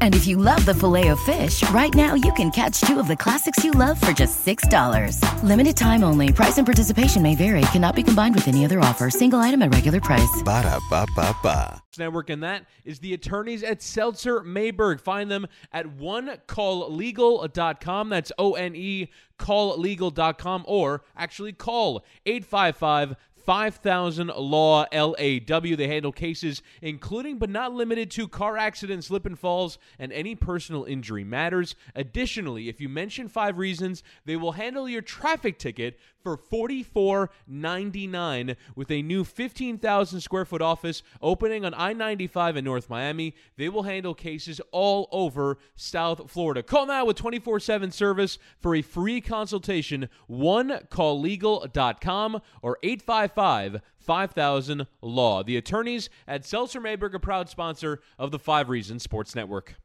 And if you love the Filet-O-Fish, right now you can catch two of the classics you love for just $6. Limited time only. Price and participation may vary. Cannot be combined with any other offer. Single item at regular price. Ba da ba ba ba. Network, and that is the attorneys at Seltzer Mayberg. Find them at onecalllegal.com. That's O N E calllegal.com, or actually call 855 5000 Law LAW. They handle cases including but not limited to car accidents, slip and falls, and any personal injury matters. Additionally, if you mention five reasons, they will handle your traffic ticket for $44.99 with a new 15,000 square foot office opening on I 95 in North Miami. They will handle cases all over South Florida. Call now with 24 7 service for a free consultation. One OneCallLegal.com or 855 5000 Law. The attorneys at Seltzer Mayberg, a proud sponsor of the Five Reasons Sports Network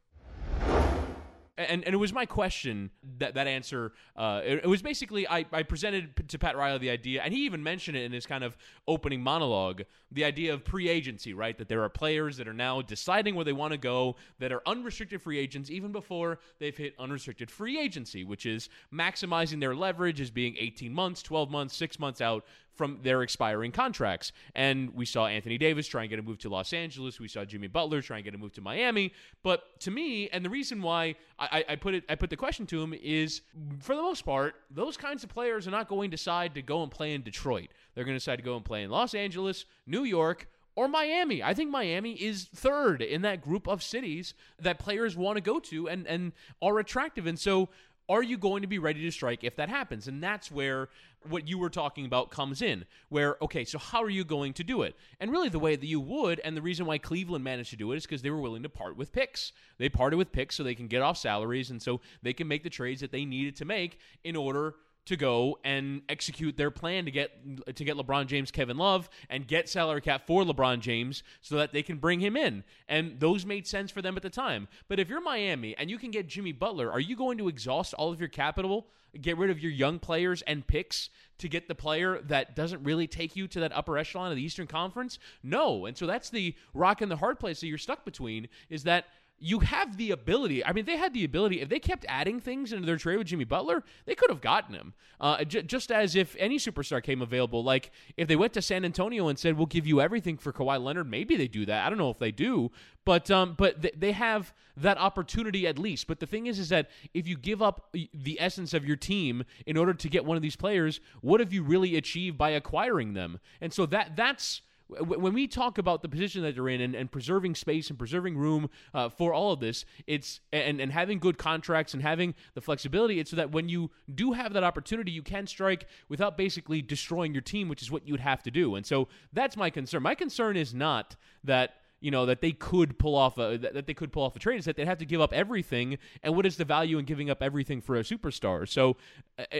and and it was my question that that answer. Uh, it, it, was basically I, I presented to Pat Riley the idea, and he even mentioned it in his kind of opening monologue. The idea of pre-agency, right? That there are players that are now deciding where they want to go, that are unrestricted free agents even before they've hit unrestricted free agency, which is maximizing their leverage as being 18 months, 12 months, six months out from their expiring contracts. And we saw Anthony Davis try and get a move to Los Angeles. We saw Jimmy Butler try and get a move to Miami. But to me, and the reason why I, I put it, I put the question to him is, for the most part, those kinds of players are not going to decide to go and play in Detroit. They're going to decide to go and play in Los Angeles, New York, or Miami. I think Miami is third in that group of cities that players want to go to and and are attractive. And so are you going to be ready to strike if that happens? And that's where what you were talking about comes in. Where, okay, so how are you going to do it? And really, the way that you would, and the reason why Cleveland managed to do it is because they were willing to part with picks. They parted with picks so they can get off salaries, and so they can make the trades that they needed to make in order to go and execute their plan to get to get LeBron James, Kevin Love, and get salary cap for LeBron James so that they can bring him in. And those made sense for them at the time. But if you're Miami and you can get Jimmy Butler, are you going to exhaust all of your capital, get rid of your young players and picks to get the player that doesn't really take you to that upper echelon of the Eastern Conference? No. And so that's the rock and the hard place that you're stuck between is that you have the ability. I mean, they had the ability. If they kept adding things into their trade with Jimmy Butler, they could have gotten him. Uh, j- just as if any superstar came available. Like if they went to San Antonio and said, "We'll give you everything for Kawhi Leonard," maybe they do that. I don't know if they do, but um, but th- they have that opportunity at least. But the thing is, is that if you give up the essence of your team in order to get one of these players, what have you really achieved by acquiring them? And so that that's when we talk about the position that they're in and, and preserving space and preserving room uh, for all of this, it's and, and having good contracts and having the flexibility, it's so that when you do have that opportunity, you can strike without basically destroying your team, which is what you'd have to do. And so that's my concern. My concern is not that you know that they could pull off a that they could pull off a trade is that they'd have to give up everything and what is the value in giving up everything for a superstar so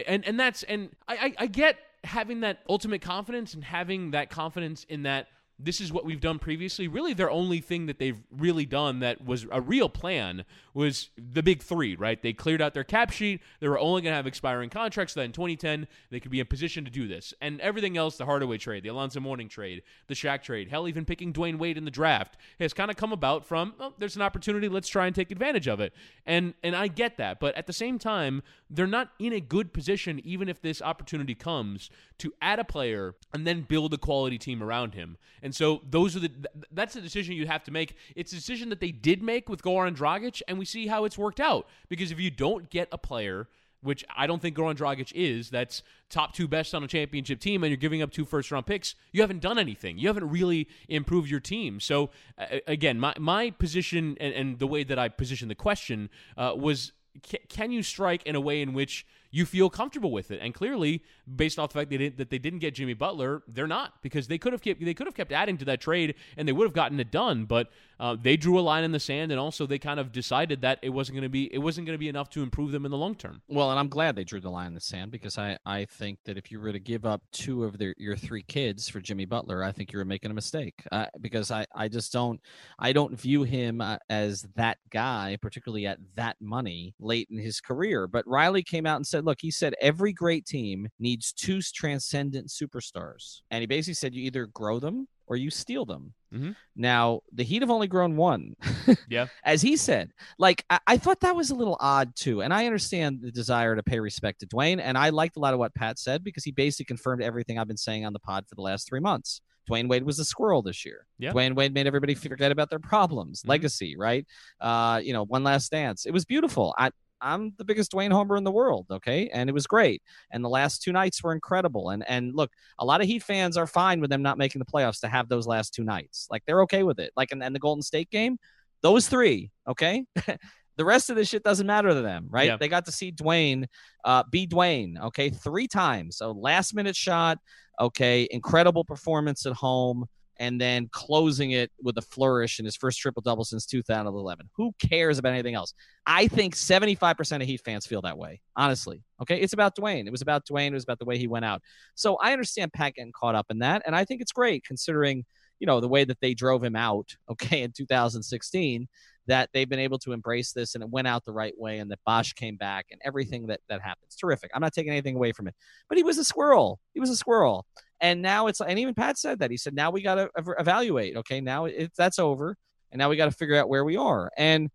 and and that's and i i, I get having that ultimate confidence and having that confidence in that this is what we've done previously. Really, their only thing that they've really done that was a real plan was the big three, right? They cleared out their cap sheet. They were only going to have expiring contracts. So that in 2010, they could be in position to do this. And everything else, the Hardaway trade, the Alonzo Mourning trade, the Shaq trade, hell, even picking Dwyane Wade in the draft has kind of come about from, oh, there's an opportunity. Let's try and take advantage of it. And, and I get that. But at the same time, they're not in a good position, even if this opportunity comes, to add a player and then build a quality team around him. And so those are the that's the decision you have to make. It's a decision that they did make with Goran Dragic, and we see how it's worked out. Because if you don't get a player which I don't think Goran Dragic is, that's top two best on a championship team, and you're giving up two first round picks, you haven't done anything. You haven't really improved your team. So, again, my, my position and, and, the way that I positioned the question uh, was can you strike in a way in which you feel comfortable with it. And clearly, based off the fact they that they didn't get Jimmy Butler, they're not because they could have kept they could have kept adding to that trade and they would have gotten it done. But uh, they drew a line in the sand, and also they kind of decided that it wasn't going to be it wasn't going to be enough to improve them in the long term. Well, and I'm glad they drew the line in the sand because I I think that if you were to give up two of their your three kids for Jimmy Butler, I think you were making a mistake uh, because I I just don't I don't view him uh, as that guy, particularly at that money late in his career. But Riley came out and said look, he said every great team needs two transcendent superstars. And he basically said you either grow them or you steal them. Mm-hmm. Now, the Heat have only grown one. yeah. [LAUGHS] As he said. Like, I-, I, thought that was a little odd too. And I understand the desire to pay respect to Dwyane. And I liked a lot of what Pat said because he basically confirmed everything I've been saying on the pod for the last three months. Dwyane Wade was a squirrel this year. Yeah. Dwyane Wade made everybody forget about their problems, mm-hmm. legacy, right? Uh, you know, one last dance. It was beautiful. I, I'm the biggest Dwyane Homer in the world, okay? And it was great. And the last two nights were incredible. And and look, a lot of Heat fans are fine with them not making the playoffs to have those last two nights. Like they're okay with it. Like in, in the Golden State game, those three, okay? [LAUGHS] the rest of this shit doesn't matter to them, right? They got to see Dwyane uh, be Dwyane, okay, three times. So last minute shot, okay, incredible performance at home and then closing it with a flourish in his first triple double since 2011. Who cares about anything else? I think 75% of Heat fans feel that way, honestly. Okay. It's about Dwyane. It was about Dwyane. It was about the way he went out. So I understand Pat getting caught up in that. And I think it's great considering, you know, the way that they drove him out, [LAUGHS] okay, in 2016, that they've been able to embrace this and it went out the right way and that Bosh came back and everything that, that happens. Terrific. I'm not taking anything away from it. But he was a squirrel. He was a squirrel. And now it's and even Pat said that he said now we got to evaluate. Okay, now it, that's over, and now we got to figure out where we are. And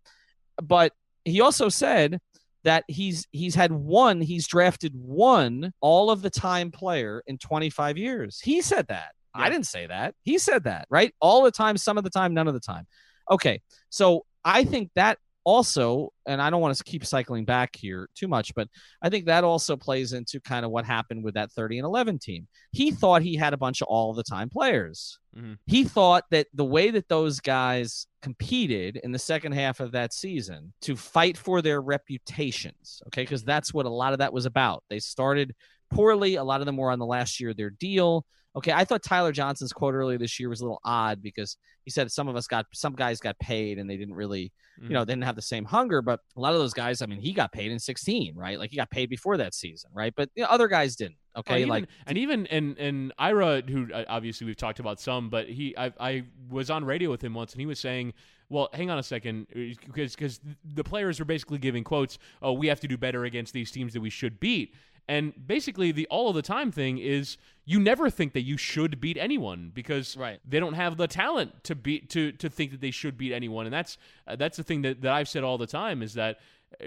but he also said that he's he's had one he's drafted one all of the time player in 25 years. He said that. Yeah. I didn't say that. He said that, right? All the time, some of the time, none of the time. Okay. So I think that also, and I don't want to keep cycling back here too much, but I think that also plays into kind of what happened with that 30 and 11 team. He thought he had a bunch of all the time players. Mm-hmm. He thought that the way that those guys competed in the second half of that season to fight for their reputations, okay, because that's what a lot of that was about. They started poorly. A lot of them were on the last year of their deal. Okay, I thought Tyler Johnson's quote earlier this year was a little odd because he said some of us got some guys got paid and they didn't really, mm. you know, didn't have the same hunger. But a lot of those guys, I mean, he got paid in 16, right? Like he got paid before that season, right? But you know, other guys didn't. Okay, oh, even, like and even and and Ira, who uh, obviously we've talked about some, but he I I was on radio with him once and he was saying well, hang on a second, because because the players are basically giving quotes. Oh, we have to do better against these teams that we should beat. And basically, the all of the time thing is you never think that you should beat anyone because Right. they don't have the talent to beat to to think that they should beat anyone. And that's uh, that's the thing that, that I've said all the time is that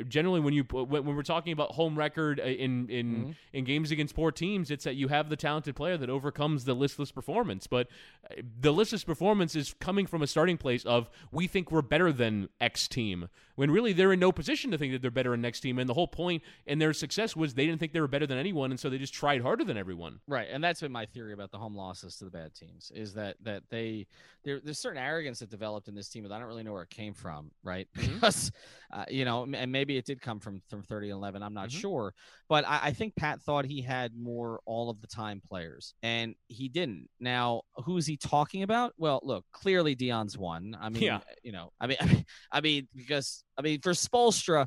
generally when you when, when we're talking about home record uh, in in Mm-hmm. in games against poor teams, it's that you have the talented player that overcomes the listless performance. But uh, the listless performance is coming from a starting place of we think we're better than X team when really they're in no position to think that they're better than next team. And the whole point in their success was they didn't think they were better than anyone, and so they just tried harder than everyone. Right, and that's been my theory about the home losses to the bad teams is that that they there, there's certain arrogance that developed in this team, that I don't really know where it came from, right? [LAUGHS] Because uh, you know, and maybe it did come from from 30 and 11. I'm not Mhm. sure, but I, I think Pat thought he had more all of the time players, and he didn't. Now, who's he talking about? Well, look, clearly Dion's one. I mean, Yeah. you know, I mean, [LAUGHS] I mean, I mean, because I mean, for Spoelstra,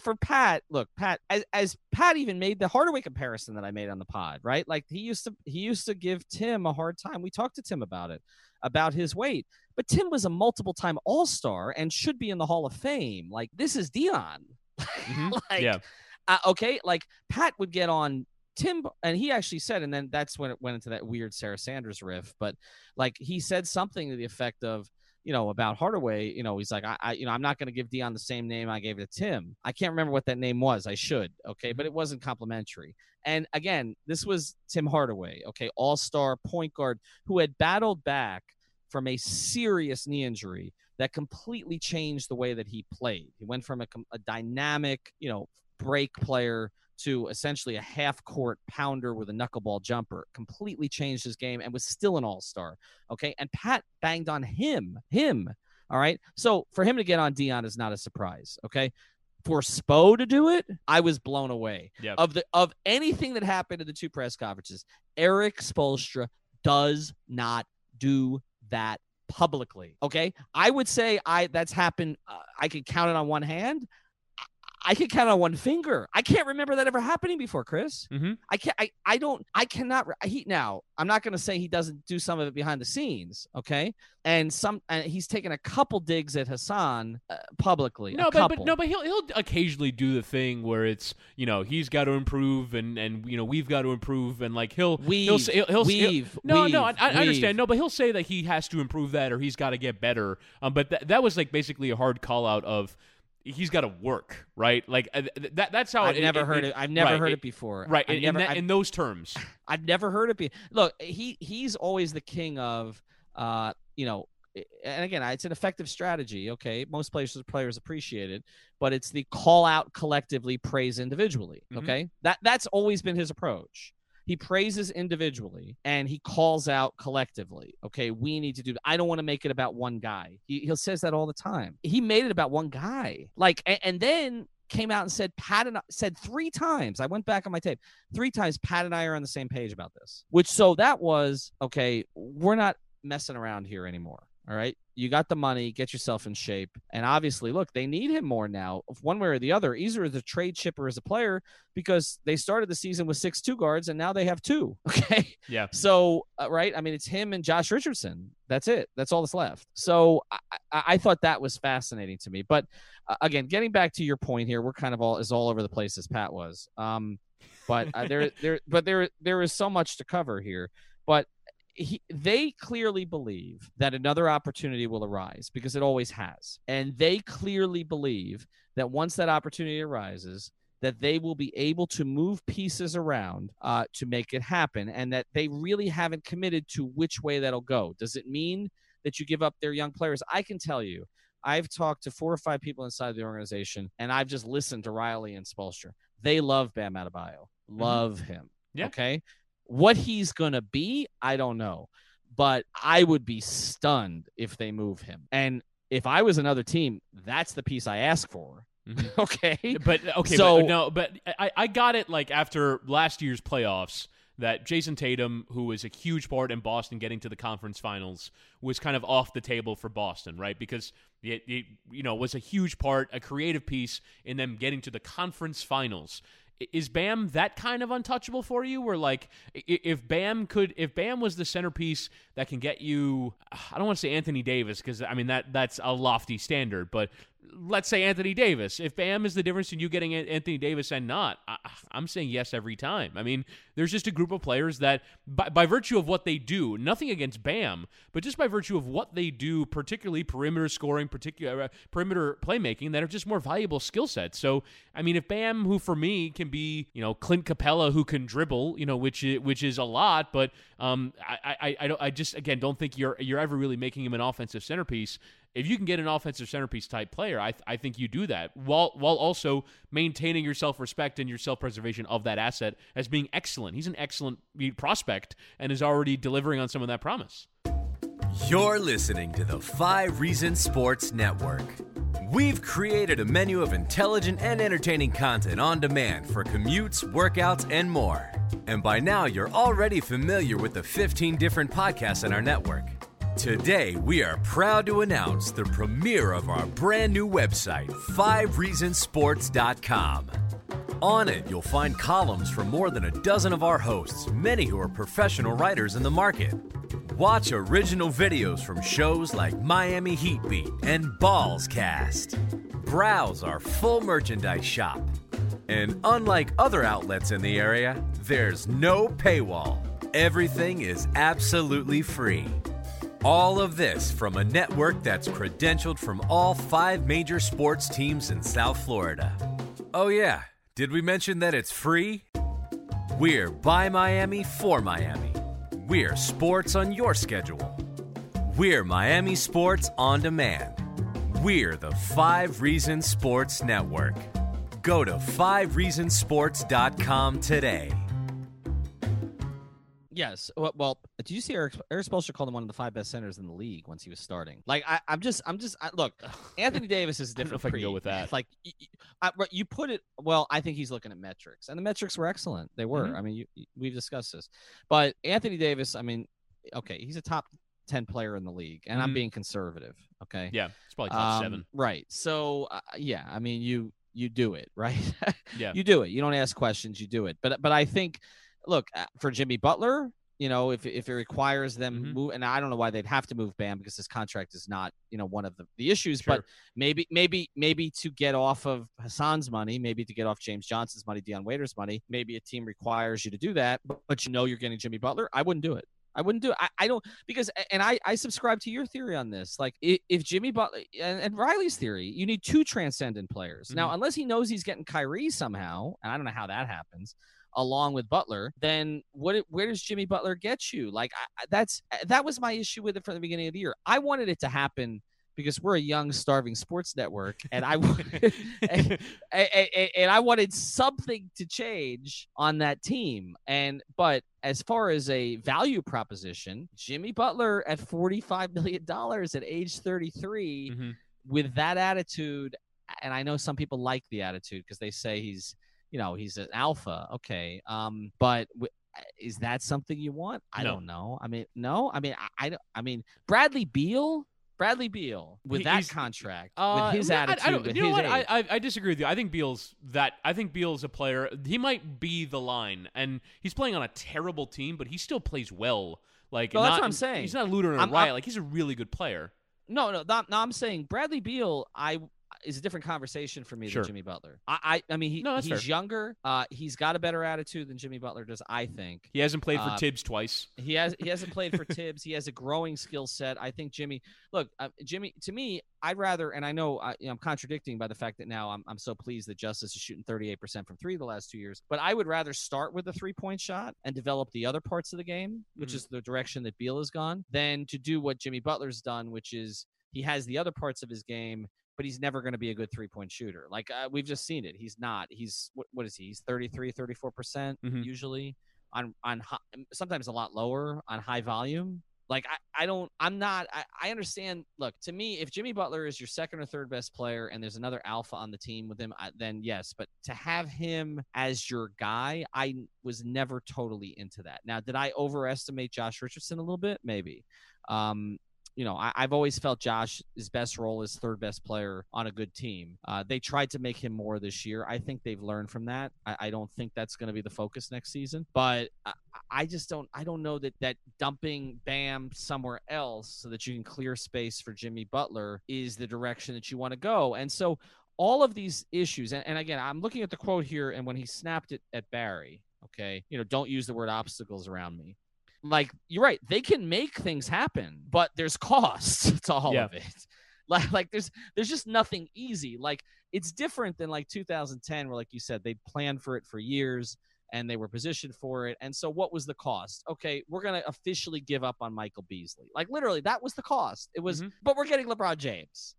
for Pat, look, Pat, as, as Pat even made the Hardaway comparison that I made on the pod, right? Like he used to, he used to give Tim a hard time. We talked to Tim about it, about his weight, but Tim was a multiple time All Star and should be in the Hall of Fame. Like this is Dion. Mhm. [LAUGHS] like, yeah. uh, okay, like Pat would get on Tim, and he actually said, and then that's when it went into that weird Sarah Sanders riff. But like he said something to the effect of, you know, about Hardaway. You know, he's like, I, I you know, I'm not going to give Dion the same name I gave it to Tim. I can't remember what that name was. I should, okay, but it wasn't complimentary. And again, this was Tim Hardaway, okay, All Star point guard who had battled back from a serious knee injury that completely changed the way that he played. He went from a, a dynamic, you know, break player to essentially a half court pounder with a knuckleball jumper. Completely changed his game and was still an all star. Okay. And Pat banged on him, him. All right. So for him to get on Dion is not a surprise. Okay. For Spo to do it, I was blown away. Yeah. Of the of anything that happened in the two press conferences, Erik Spoelstra does not do that publicly. Okay, I would say I that's happened. Uh, I could count it on one hand. I- can count on one finger. I can't remember that ever happening before, Chris. Mhm. I can't. I, I don't. I cannot. He now. I'm not going to say he doesn't do some of it behind the scenes. Okay, and some. And he's taken a couple digs at Hassan uh, publicly. No, but, but no, but he'll he'll occasionally do the thing where it's you know he's got to improve and and you know we've got to improve and like he'll he'll Weave, say, he'll, he'll he'll- weave, no no I, weave, I understand no but he'll say that he has to improve that or he's got to get better um but that that was like basically a hard call out of he's got to work right like uh, th- that that's how I've it, never heard it. I've never right, heard it before. right I've in, never, that, in those terms I've never heard it be. Look, he he's always the king of, uh, you know, and again, it's an effective strategy. Okay, most players players appreciate it, but it's the call out collectively, praise individually. Mhm. Okay, that that's always been his approach. He praises individually and he calls out collectively. Okay, we need to do. I don't want to make it about one guy. He he says that all the time. He made it about one guy. Like, and, and then came out and said Pat and I, said three times. I went back on my tape three times pat and i are on the same page about this which so that was okay we're not messing around here anymore all right you got the money get yourself in shape. And obviously look they need him more now one way or the other. Either as a trade chipper as a player because they started the season with six two guards and now they have two [LAUGHS] okay? Yeah. So uh, right? I mean it's him and josh richardson. That's it. That's all that's left. So i, I, I thought that was fascinating to me. But uh, again getting back to your point here we're kind of all as all over the place as pat was. Um but uh, there [LAUGHS] there but there there is so much to cover here. But he, they clearly believe that another opportunity will arise because it always has. And they clearly believe that once that opportunity arises that they will be able to move pieces around uh, to make it happen and that they really haven't committed to which way that'll go. Does it mean that you give up their young players? I can tell you i've talked to four or five people inside the organization and i've just listened to riley and spoelstra. They love bam Adebayo. love him. Yeah. okay what he's going to be, I don't know. But I would be stunned if they move him. And if I was another team, that's the piece I ask for. Mhm. [LAUGHS] Okay. But okay, So- but no, but I, I got it like after last year's playoffs that Jayson Tatum, who was a huge part in Boston getting to the conference finals, was kind of off the table for Boston, right? Because it, it you know was a huge part, a creative piece in them getting to the conference finals. Is Bam that kind of untouchable for you? Where like if Bam could, if Bam was the centerpiece that can get you, I don't want to say Anthony Davis because I mean that that's a lofty standard, but let's say Anthony Davis. If Bam is the difference in you getting Anthony Davis and not, I, am saying yes every time. I mean, there's just a group of players that, by, by virtue of what they do, nothing against Bam, but just by virtue of what they do, particularly perimeter scoring, particular uh, perimeter playmaking, that are just more valuable skill sets. So, I mean, if Bam, who for me can be, you know, Clint Capela, who can dribble, you know, which is, which is a lot, but um, I, I, I, I just again don't think you're you're ever really making him an offensive centerpiece if you can get an offensive centerpiece type player, I, th- I think you do that while while also maintaining your self respect and your self preservation of that asset as being excellent. He's an excellent prospect and is already delivering on some of that promise. You're listening to the Five Reasons Sports Network. We've created a menu of intelligent and entertaining content on demand for commutes, workouts, and more. And by now, you're already familiar with the 15 different podcasts in our network. Today, we are proud to announce the premiere of our brand new website, 5reasonsports.com. On it, you'll find columns from more than a dozen of our hosts, many who are professional writers in the market. Watch original videos from shows like Miami Heat Beat and Balls Cast. Browse our full merchandise shop. And unlike other outlets in the area, there's no paywall. Everything is absolutely free. All of this from a network that's credentialed from all five major sports teams in South Florida. Oh, yeah, did we mention that it's free? We're by Miami for Miami. We're sports on your schedule. We're Miami Sports on Demand. We're the Five Reasons Sports Network. Go to 5reasonsports.com today. Yes. Well, well, did you see Erik, Erik Spoelstra called him one of the five best centers in the league once he was starting? Like, I, am just, I'm just, I, look, [LAUGHS] Anthony Davis is a different. I, I can go with that. Like, you, I, you put it well. I think he's looking at metrics, and the metrics were excellent. They were. Mm-hmm. I mean, you, we've discussed this, but Anthony Davis. I mean, okay, he's a top 10 player in the league and mm-hmm. i'm being conservative okay yeah it's probably top um, seven right so uh, yeah i mean you you do it [LAUGHS] right yeah you do it you don't ask questions you do it but but i think look uh, for Jimmy Butler, you know, if if it requires them mm-hmm. move, and I don't know why they'd have to move Bam because his contract is not, you know, one of the, the issues. Sure. But maybe, maybe, maybe to get off of Hassan's money, maybe to get off James Johnson's money, Dion Waiters' money, maybe a team requires you to do that, but, but you know you're getting Jimmy Butler. I wouldn't do it. I wouldn't do it. I, I don't because and I I subscribe to your theory on this. Like if, if Jimmy Butler and, and, Riley's theory, you need two transcendent players. Mm-hmm. Now, unless he knows he's getting Kyrie somehow, and I don't know how that happens along with Butler, then what? Where does Jimmy Butler get you? Like I, that's that was my issue with it from the beginning of the year. I wanted it to happen because we're a young, starving sports network, and I wanted, [LAUGHS] [LAUGHS] and, and, and, I wanted something to change on that team. And but as far as a value proposition, Jimmy Butler at forty five million dollars at age thirty three, mm mm-hmm. with that attitude, and I know some people like the attitude because they say he's you know he's an alpha okay um but w- is that something you want i no. don't know i mean no i mean I, I, I mean bradley beal Bradley Beal with that contract, uh, with his attitude, I, I don't, you know what? I, I, I disagree with you. I think Beal's that. I think Beal's a player. He might be the line, and he's playing on a terrible team, but he still plays well. Like no, not, that's what I'm saying. He's not a looter and a riot. Like he's a really good player. No, no, no, no. I'm saying Bradley Beal. I is a different conversation for me sure. than Jimmy Butler. I, I, I mean, he, no, he's fair. younger. Uh, he's got a better attitude than Jimmy Butler does. I think he hasn't played for uh, Thibs twice. He has. He hasn't played for [LAUGHS] Thibs. He has a growing skill set. I think Jimmy. Look, uh, Jimmy. To me, I'd rather, and I know I, am contradicting by the fact that now I'm, I'm so pleased that Justice is shooting 38% from three the last two years, but I would rather start with a three point shot and develop the other parts of the game, which mm-hmm. is the direction that Beal has gone, than to do what Jimmy Butler's done, which is he has the other parts of his game but he's never going to be a good three point shooter. Like uh, we've just seen it. He's not. He's what, what is he? He's 33, 34 percent mm-hmm. usually on on high, sometimes a lot lower on high volume. Like I, I don't I'm not I, I understand look to me if Jimmy Butler is your second or third best player and there's another alpha on the team with him I, then yes but to have him as your guy I was never totally into that. Now did I overestimate Josh Richardson a little bit maybe um you know, I, have always felt Josh's best role is third best player on a good team. Uh, they tried to make him more this year. I think they've learned from that. I, I don't think that's going to be the focus next season. But I, I just don't I don't know that that dumping Bam somewhere else so that you can clear space for Jimmy Butler is the direction that you want to go. And so all of these issues, and, and again, I'm looking at the quote here, and when he snapped it at Barry, okay, you know, don't use the word obstacles around me. Like you're right, they can make things happen, but there's cost [LAUGHS] to all Yeah. of it. [LAUGHS] Like, like there's there's just nothing easy. Like it's different than like 2010, where like you said, they planned for it for years and they were positioned for it. And so, what was the cost? Okay, we're gonna officially give up on Michael Beasley. Like literally, that was the cost. It was, Mhm. but we're getting LeBron James.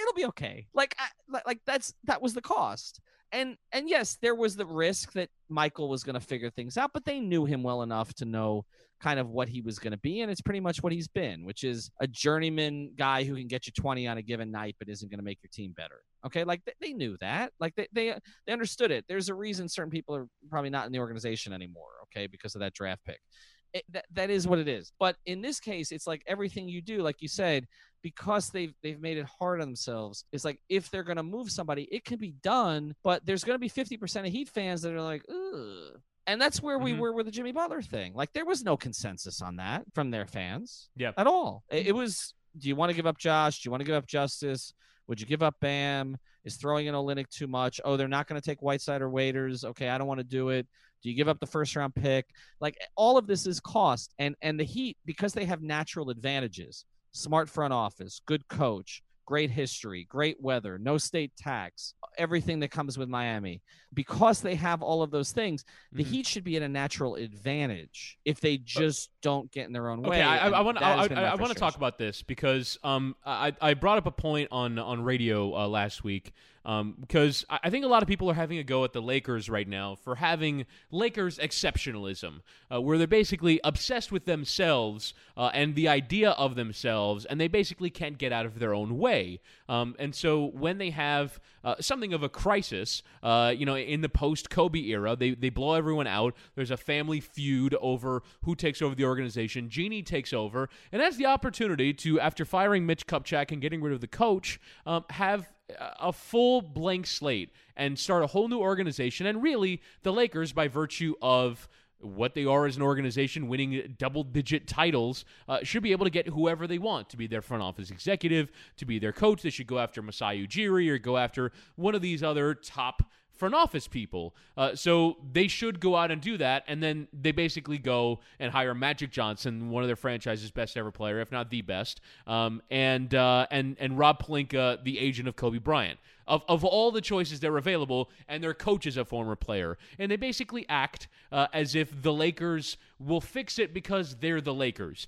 It'll be okay. Like, I, like- like that's that was the cost. And and yes, there was the risk that Michael was gonna figure things out, but they knew him well enough to know kind of what he was going to be and it's pretty much what he's been which is a journeyman guy who can get you 20 on a given night but isn't going to make your team better. Okay? Like they, they knew that. Like they, they they understood it. There's a reason certain people are probably not in the organization anymore okay because of that draft pick. It, that, that is what it is. But in this case it's like everything you do like you said because they've they've made it hard on themselves it's like if they're going to move somebody it can be done but there's going to be 50% of heat fans that are like Ugh. and that's where we Mhm. were with the jimmy butler thing. Like there was no consensus on that from their fans Yeah. at all. It, it was do you want to give up josh? Do you want to give up justice? Would you give up bam? Is throwing in Olynyk too much? Oh they're not going to take whiteside or waiters? Okay i don't want to do it. Do you give up the first round pick? Like all of this is cost and and the heat because they have natural advantages smart front office good coach great history great weather no state tax everything that comes with miami because they have all of those things the Mhm. heat should be at a natural advantage if they just don't get in their own way Okay, I, I want I, been I, my I want to talk about this because um I I brought up a point on on radio uh, last week because I I think a lot of people are having a go at the Lakers right now for having Lakers exceptionalism uh, where they're basically obsessed with themselves uh, and the idea of themselves and they basically can't get out of their own way. Um and so when they have uh, something of a crisis uh you know in the post Kobe era they they blow everyone out. There's a family feud over who takes over the organization. Jeanie takes over. And has the opportunity to after firing Mitch Kupchak and getting rid of the coach um, have a full blank slate and start a whole new organization and really the Lakers by virtue of what they are as an organization, winning double digit titles, uh, should be able to get whoever they want to be their front office executive, to be their coach. They should go after Masai Ujiri or go after one of these other top front office people. Uh, so they should go out and do that, and then they basically go and hire Magic Johnson, one of their franchise's best ever player, if not the best, um, and uh, and and Rob Pelinka, the agent of Kobe Bryant. Of, of all the choices that are available, and their coach is a former player, and they basically act uh, as if the Lakers will fix it because they're the Lakers,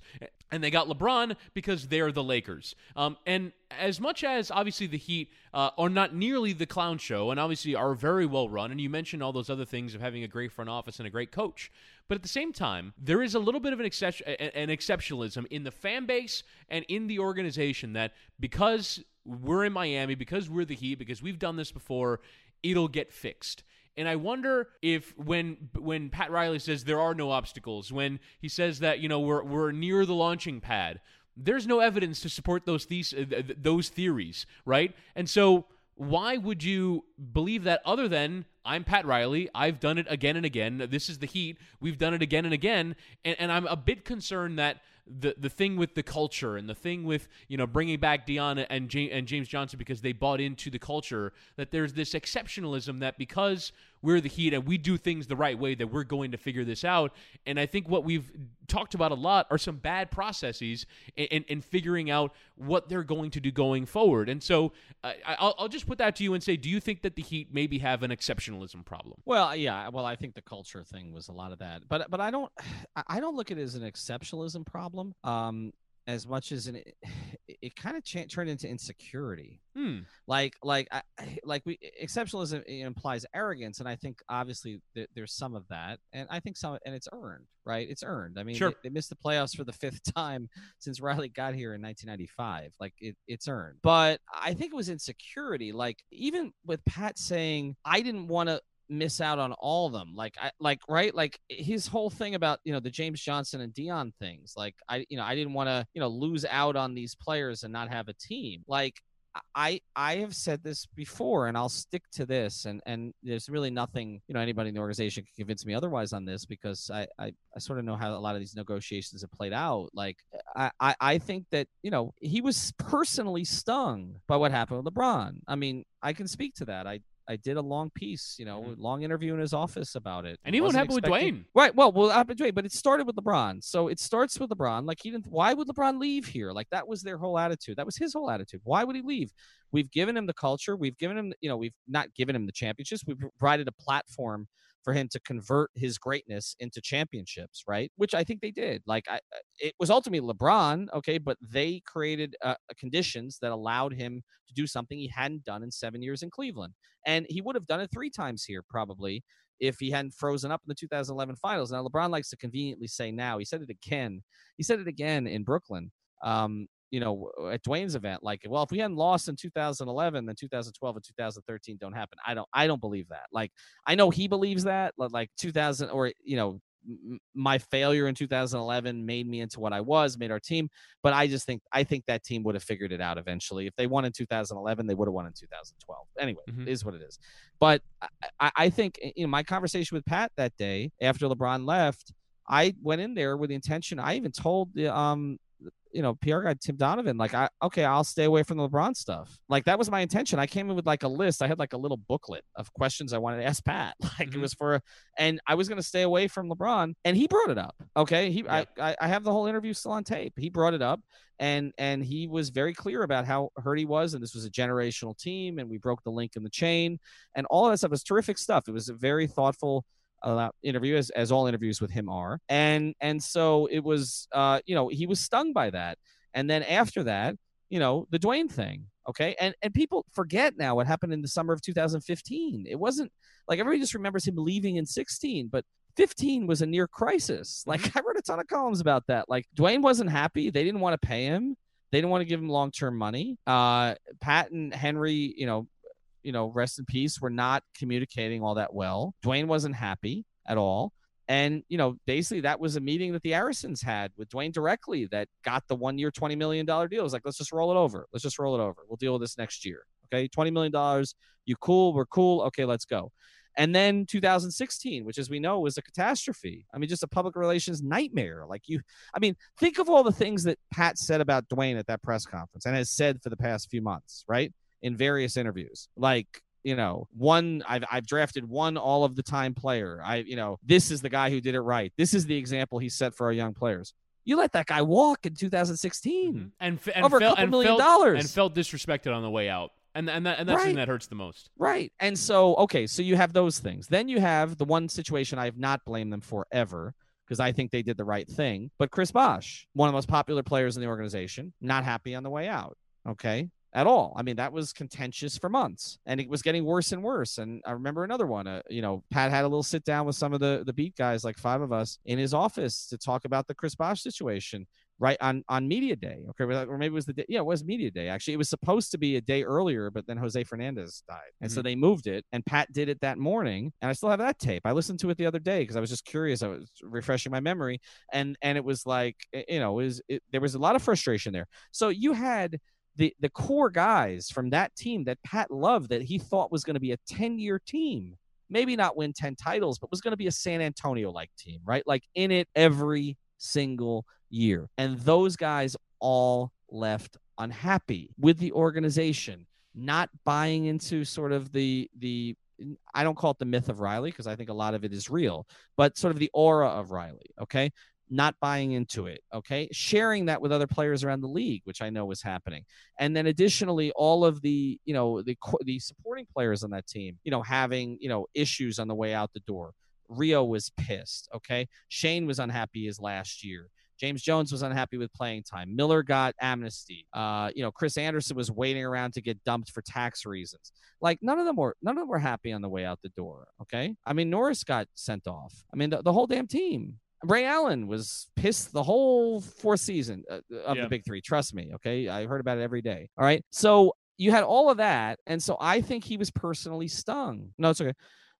and they got LeBron because they're the Lakers. Um, and as much as obviously the Heat uh, are not nearly the clown show, and obviously are very well run, and you mentioned all those other things of having a great front office and a great coach, but at the same time, there is a little bit of an, excep- an exceptionalism in the fan base and in the organization that because we're in Miami, because we're the Heat, because we've done this before, it'll get fixed. And I wonder if when when Pat Riley says there are no obstacles, when he says that you know we're we're near the launching pad, there's no evidence to support those these th- th- those theories, right? And so why would you believe that other than I'm Pat Riley, I've done it again and again. This is the Heat, we've done it again and again, and, and I'm a bit concerned that the the thing with the culture and the thing with you know bringing back Dion and and James Johnson because they bought into the culture that there's this exceptionalism that because we're the Heat and we do things the right way that we're going to figure this out. And I think what we've talked about a lot are some bad processes and, in, in figuring out what they're going to do going forward. And so uh, I'll, I'll just put that to you and say, do you think that the Heat maybe have an exceptionalism problem? Well, yeah. Well, I think the culture thing was a lot of that, but but I don't [SIGHS] I don't look at it as an exceptionalism problem. Um, as much as an, it, [SIGHS] it kind of cha- turned into insecurity. Hmm. Like like I, I- [SIGHS] like we exceptionalism implies arrogance, and I think obviously th- there's some of that, and I think some and it's earned, right? It's earned. I mean, Sure. they, they missed the playoffs for the fifth [LAUGHS] time since Riley got here in 1995. Like it, it's earned, but I think it was insecurity. Like even with Pat saying, "I didn't want to." Miss out on all of them like i like right like his whole thing about you know the james johnson and dion things like i you know i didn't want to you know lose out on these players and not have a team like I I have said this before, and I'll stick to this. And and there's really nothing you know anybody in the organization can convince me otherwise on this because I I, I sort of know how a lot of these negotiations have played out. Like I, I I think that you know he was personally stung by what happened with LeBron. I mean I can speak to that. I I did a long piece, you know, Mhm. long interview in his office about it. And even what happened with Dwyane. Right. Well, well, happened with Dwyane, but it started with LeBron. So it starts with LeBron. Like he didn't. Why would LeBron leave here? Like that was their whole attitude. That was his whole attitude. Why would he leave? We've given him the culture. We've given him, you know, we've not given him the championships. We've provided a platform for him to convert his greatness into championships, right? Which I think they did. Like I, I- it was ultimately LeBron, okay, but they created uh, conditions that allowed him to do something he hadn't done in seven years in Cleveland, and he would have done it three times here probably if he hadn't frozen up in the 2011 finals. Now LeBron likes to conveniently say now. He said it again. He said it again in Brooklyn. Um, you know, at Dwyane's event, like, well, if we hadn't lost in 2011, then 2012 and 2013 don't happen. I don't, I don't believe that. Like, I know he believes that. Like 2000, or you know, m- my failure in 2011 made me into what I was, made our team. But I just think, I think that team would have figured it out eventually. If they won in 2011, they would have won in 2012. Anyway, Mhm. it is what it is. But I, I, I think, you know, my conversation with Pat that day after LeBron left, I went in there with the intention. I even told the um you know, PR guy Tim Donovan, like, I okay, I'll stay away from the LeBron stuff. Like that was my intention. I came in with like a list. I had like a little booklet of questions I wanted to ask Pat. [LAUGHS] Like Mhm. it was for, and I was gonna stay away from LeBron, and he brought it up. Okay, he, I, I, I have the whole interview still on tape. He brought it up, and and he was very clear about how hurt he was, and this was a generational team, and we broke the link in the chain, and all of that stuff was terrific stuff. It was a very thoughtful uh, interview as, as all interviews with him are. And and so it was uh you know he was stung by that. And then after that you know the Dwyane thing okay? And and people forget now what happened in the summer of 2015 it wasn't like everybody just remembers him leaving in 16 but 15 was a near crisis. [LAUGHS] Like i wrote a ton of columns about that. Like Dwyane wasn't happy. They didn't want to pay him. They didn't want to give him long-term money. Uh pat and henry you know you know, rest in peace, were not communicating all that well. Dwyane wasn't happy at all. And, you know, basically that was a meeting that the Arisons had with Dwyane directly that got the one year, $20 million deal. It was like, let's just roll it over. Let's just roll it over. We'll deal with this next year. Okay. $20 million. You cool. We're cool. Okay. Let's go. And then 2016, which as we know was a catastrophe. I mean, just a public relations nightmare. Like you, I mean, think of all the things that Pat said about Dwyane at that press conference and has said for the past few months, right? In various interviews. Like, you know, one I've I've drafted one all of the time player. I, you know, this is the guy who did it right. This is the example he set for our young players. You let that guy walk in 2016. Mhm. and, f- and Over a felt, couple and million felt, dollars. and felt disrespected on the way out, and and that and that's the thing Right. that hurts the most. Right. And so, okay, so you have those things. Then you have the one situation I have not blamed them for ever because I think they did the right thing. But Chris Bosh, one of the most popular players in the organization, not happy on the way out. Okay. At all. I mean, that was contentious for months and it was getting worse and worse. And I remember another one, uh, you know, Pat had a little sit down with some of the, the beat guys, like five of us in his office to talk about the Chris Bosh situation right on on media day okay? Or maybe it was the day yeah it was media day actually. It was supposed to be a day earlier but then jose fernandez died and so they moved it and pat did it that morning and i still have that tape. I listened to it the other day because i was just curious. I was refreshing my memory and and it was like eh, you know it was it, there was a lot of frustration there. So you had the the core guys from that team that pat loved that he thought was going to be a 10 year team maybe not win 10 titles but was going to be a san antonio like team right like in it every single year. And those guys all left unhappy with the organization, not buying into sort of the the I don't call it the myth of Riley because I think a lot of it is real, but sort of the aura of Riley, okay? Not buying into it, okay? Sharing that with other players around the league, which I know was happening. And then additionally all of the, you know, the the supporting players on that team, you know, having, you know, issues on the way out the door. Rio was pissed, okay? Shane was unhappy his last year. James Jones was unhappy with playing time. Miller got amnesty. Uh, you know, Chris Andersen was waiting around to get dumped for tax reasons. Like none of them were none of them were happy on the way out the door. Okay, I mean Norris got sent off. I mean the, the whole damn team. Ray Allen was pissed the whole fourth season uh, of Yeah. the Big Three. Trust me. Okay, I heard about it every day. All right, so you had all of that, and so I think he was personally stung. No, it's okay.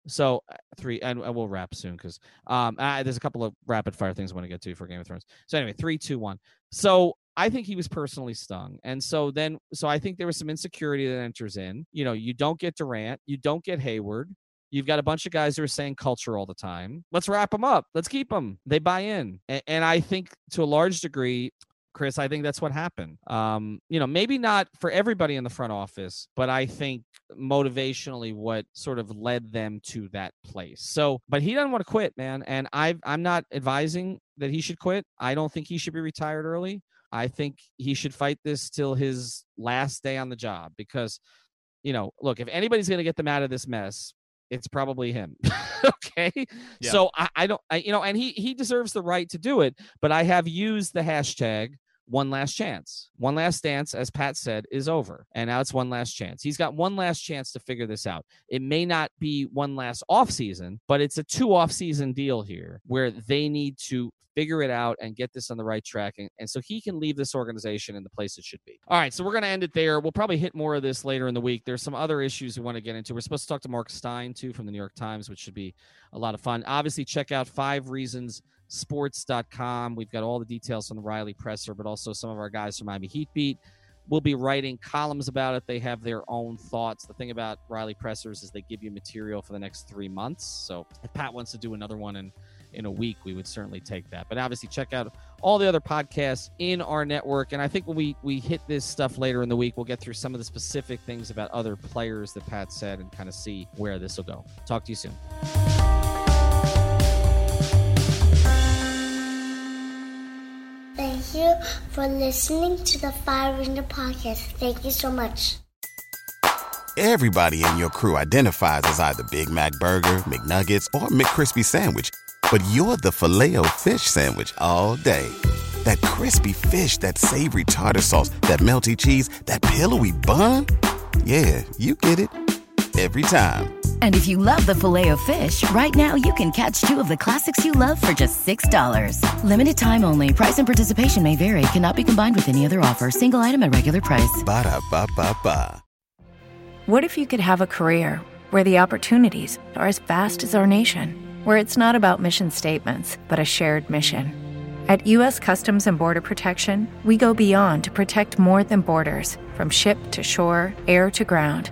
So uh, three, and, and we'll wrap soon because um, there's a couple of rapid fire things I want to get to for Game of Thrones. So anyway, three, two, one. So I think he was personally stung. And so then, so I think there was some insecurity that enters in. You know, you don't get Durant, you don't get Hayward. You've got a bunch of guys who are saying culture all the time. Let's wrap them up. Let's keep them. They buy in. And, I think to a large degree, Chris, I think that's what happened. Um, you know, maybe not for everybody in the front office, but I think motivationally what sort of led them to that place. So, but he doesn't want to quit, man. And I I'm not advising that he should quit. I don't think he should be retired early. I think he should fight this till his last day on the job because you know, look, if anybody's going to get them out of this mess, it's probably him. [LAUGHS] okay. Yeah. So I, I don't, I, you know, and he, he deserves the right to do it, but I have used the hashtag one last chance. One last dance, as Pat said, is over. And now it's one last chance. He's got one last chance to figure this out. It may not be one last off season, but it's a two off season deal here where they need to figure it out and get this on the right track. And, and so he can leave this organization in the place it should be. All right. So we're going to end it there. We'll probably hit more of this later in the week. There's some other issues we want to get into. We're supposed to talk to Mark Stein, too, from the New York Times, which should be a lot of fun. Obviously, check out Five Reasons sports.com. We've got all the details from the Riley Presser, but also some of our guys from Miami Heat Beat will be writing columns about it. They have their own thoughts. The thing about Riley Pressers is they give you material for the next three months. So if Pat wants to do another one in in a week, we would certainly take that. But obviously, check out all the other podcasts in our network. And I think when we we hit this stuff later in the week, we'll get through some of the specific things about other players that Pat said and kind of see where this will go. Talk to you soon. Thank you for listening to the Fire Ringer podcast. Thank you so much. Everybody in your crew identifies as either Big Mac Burger, McNuggets, or McCrispy Sandwich, but you're the filet fish Sandwich all day. That crispy fish, that savory tartar sauce, that melty cheese, that pillowy bun. Yeah, you get it every time. And if you love the Filet-O-Fish, right now you can catch two of the classics you love for just $6. Limited time only. Price and participation may vary. Cannot be combined with any other offer. Single item at regular price. Ba da ba ba ba. What if you could have a career where the opportunities are as vast as our nation, where it's not about mission statements, but a shared mission? At U.S. Customs and Border Protection, we go beyond to protect more than borders from ship to shore, air to ground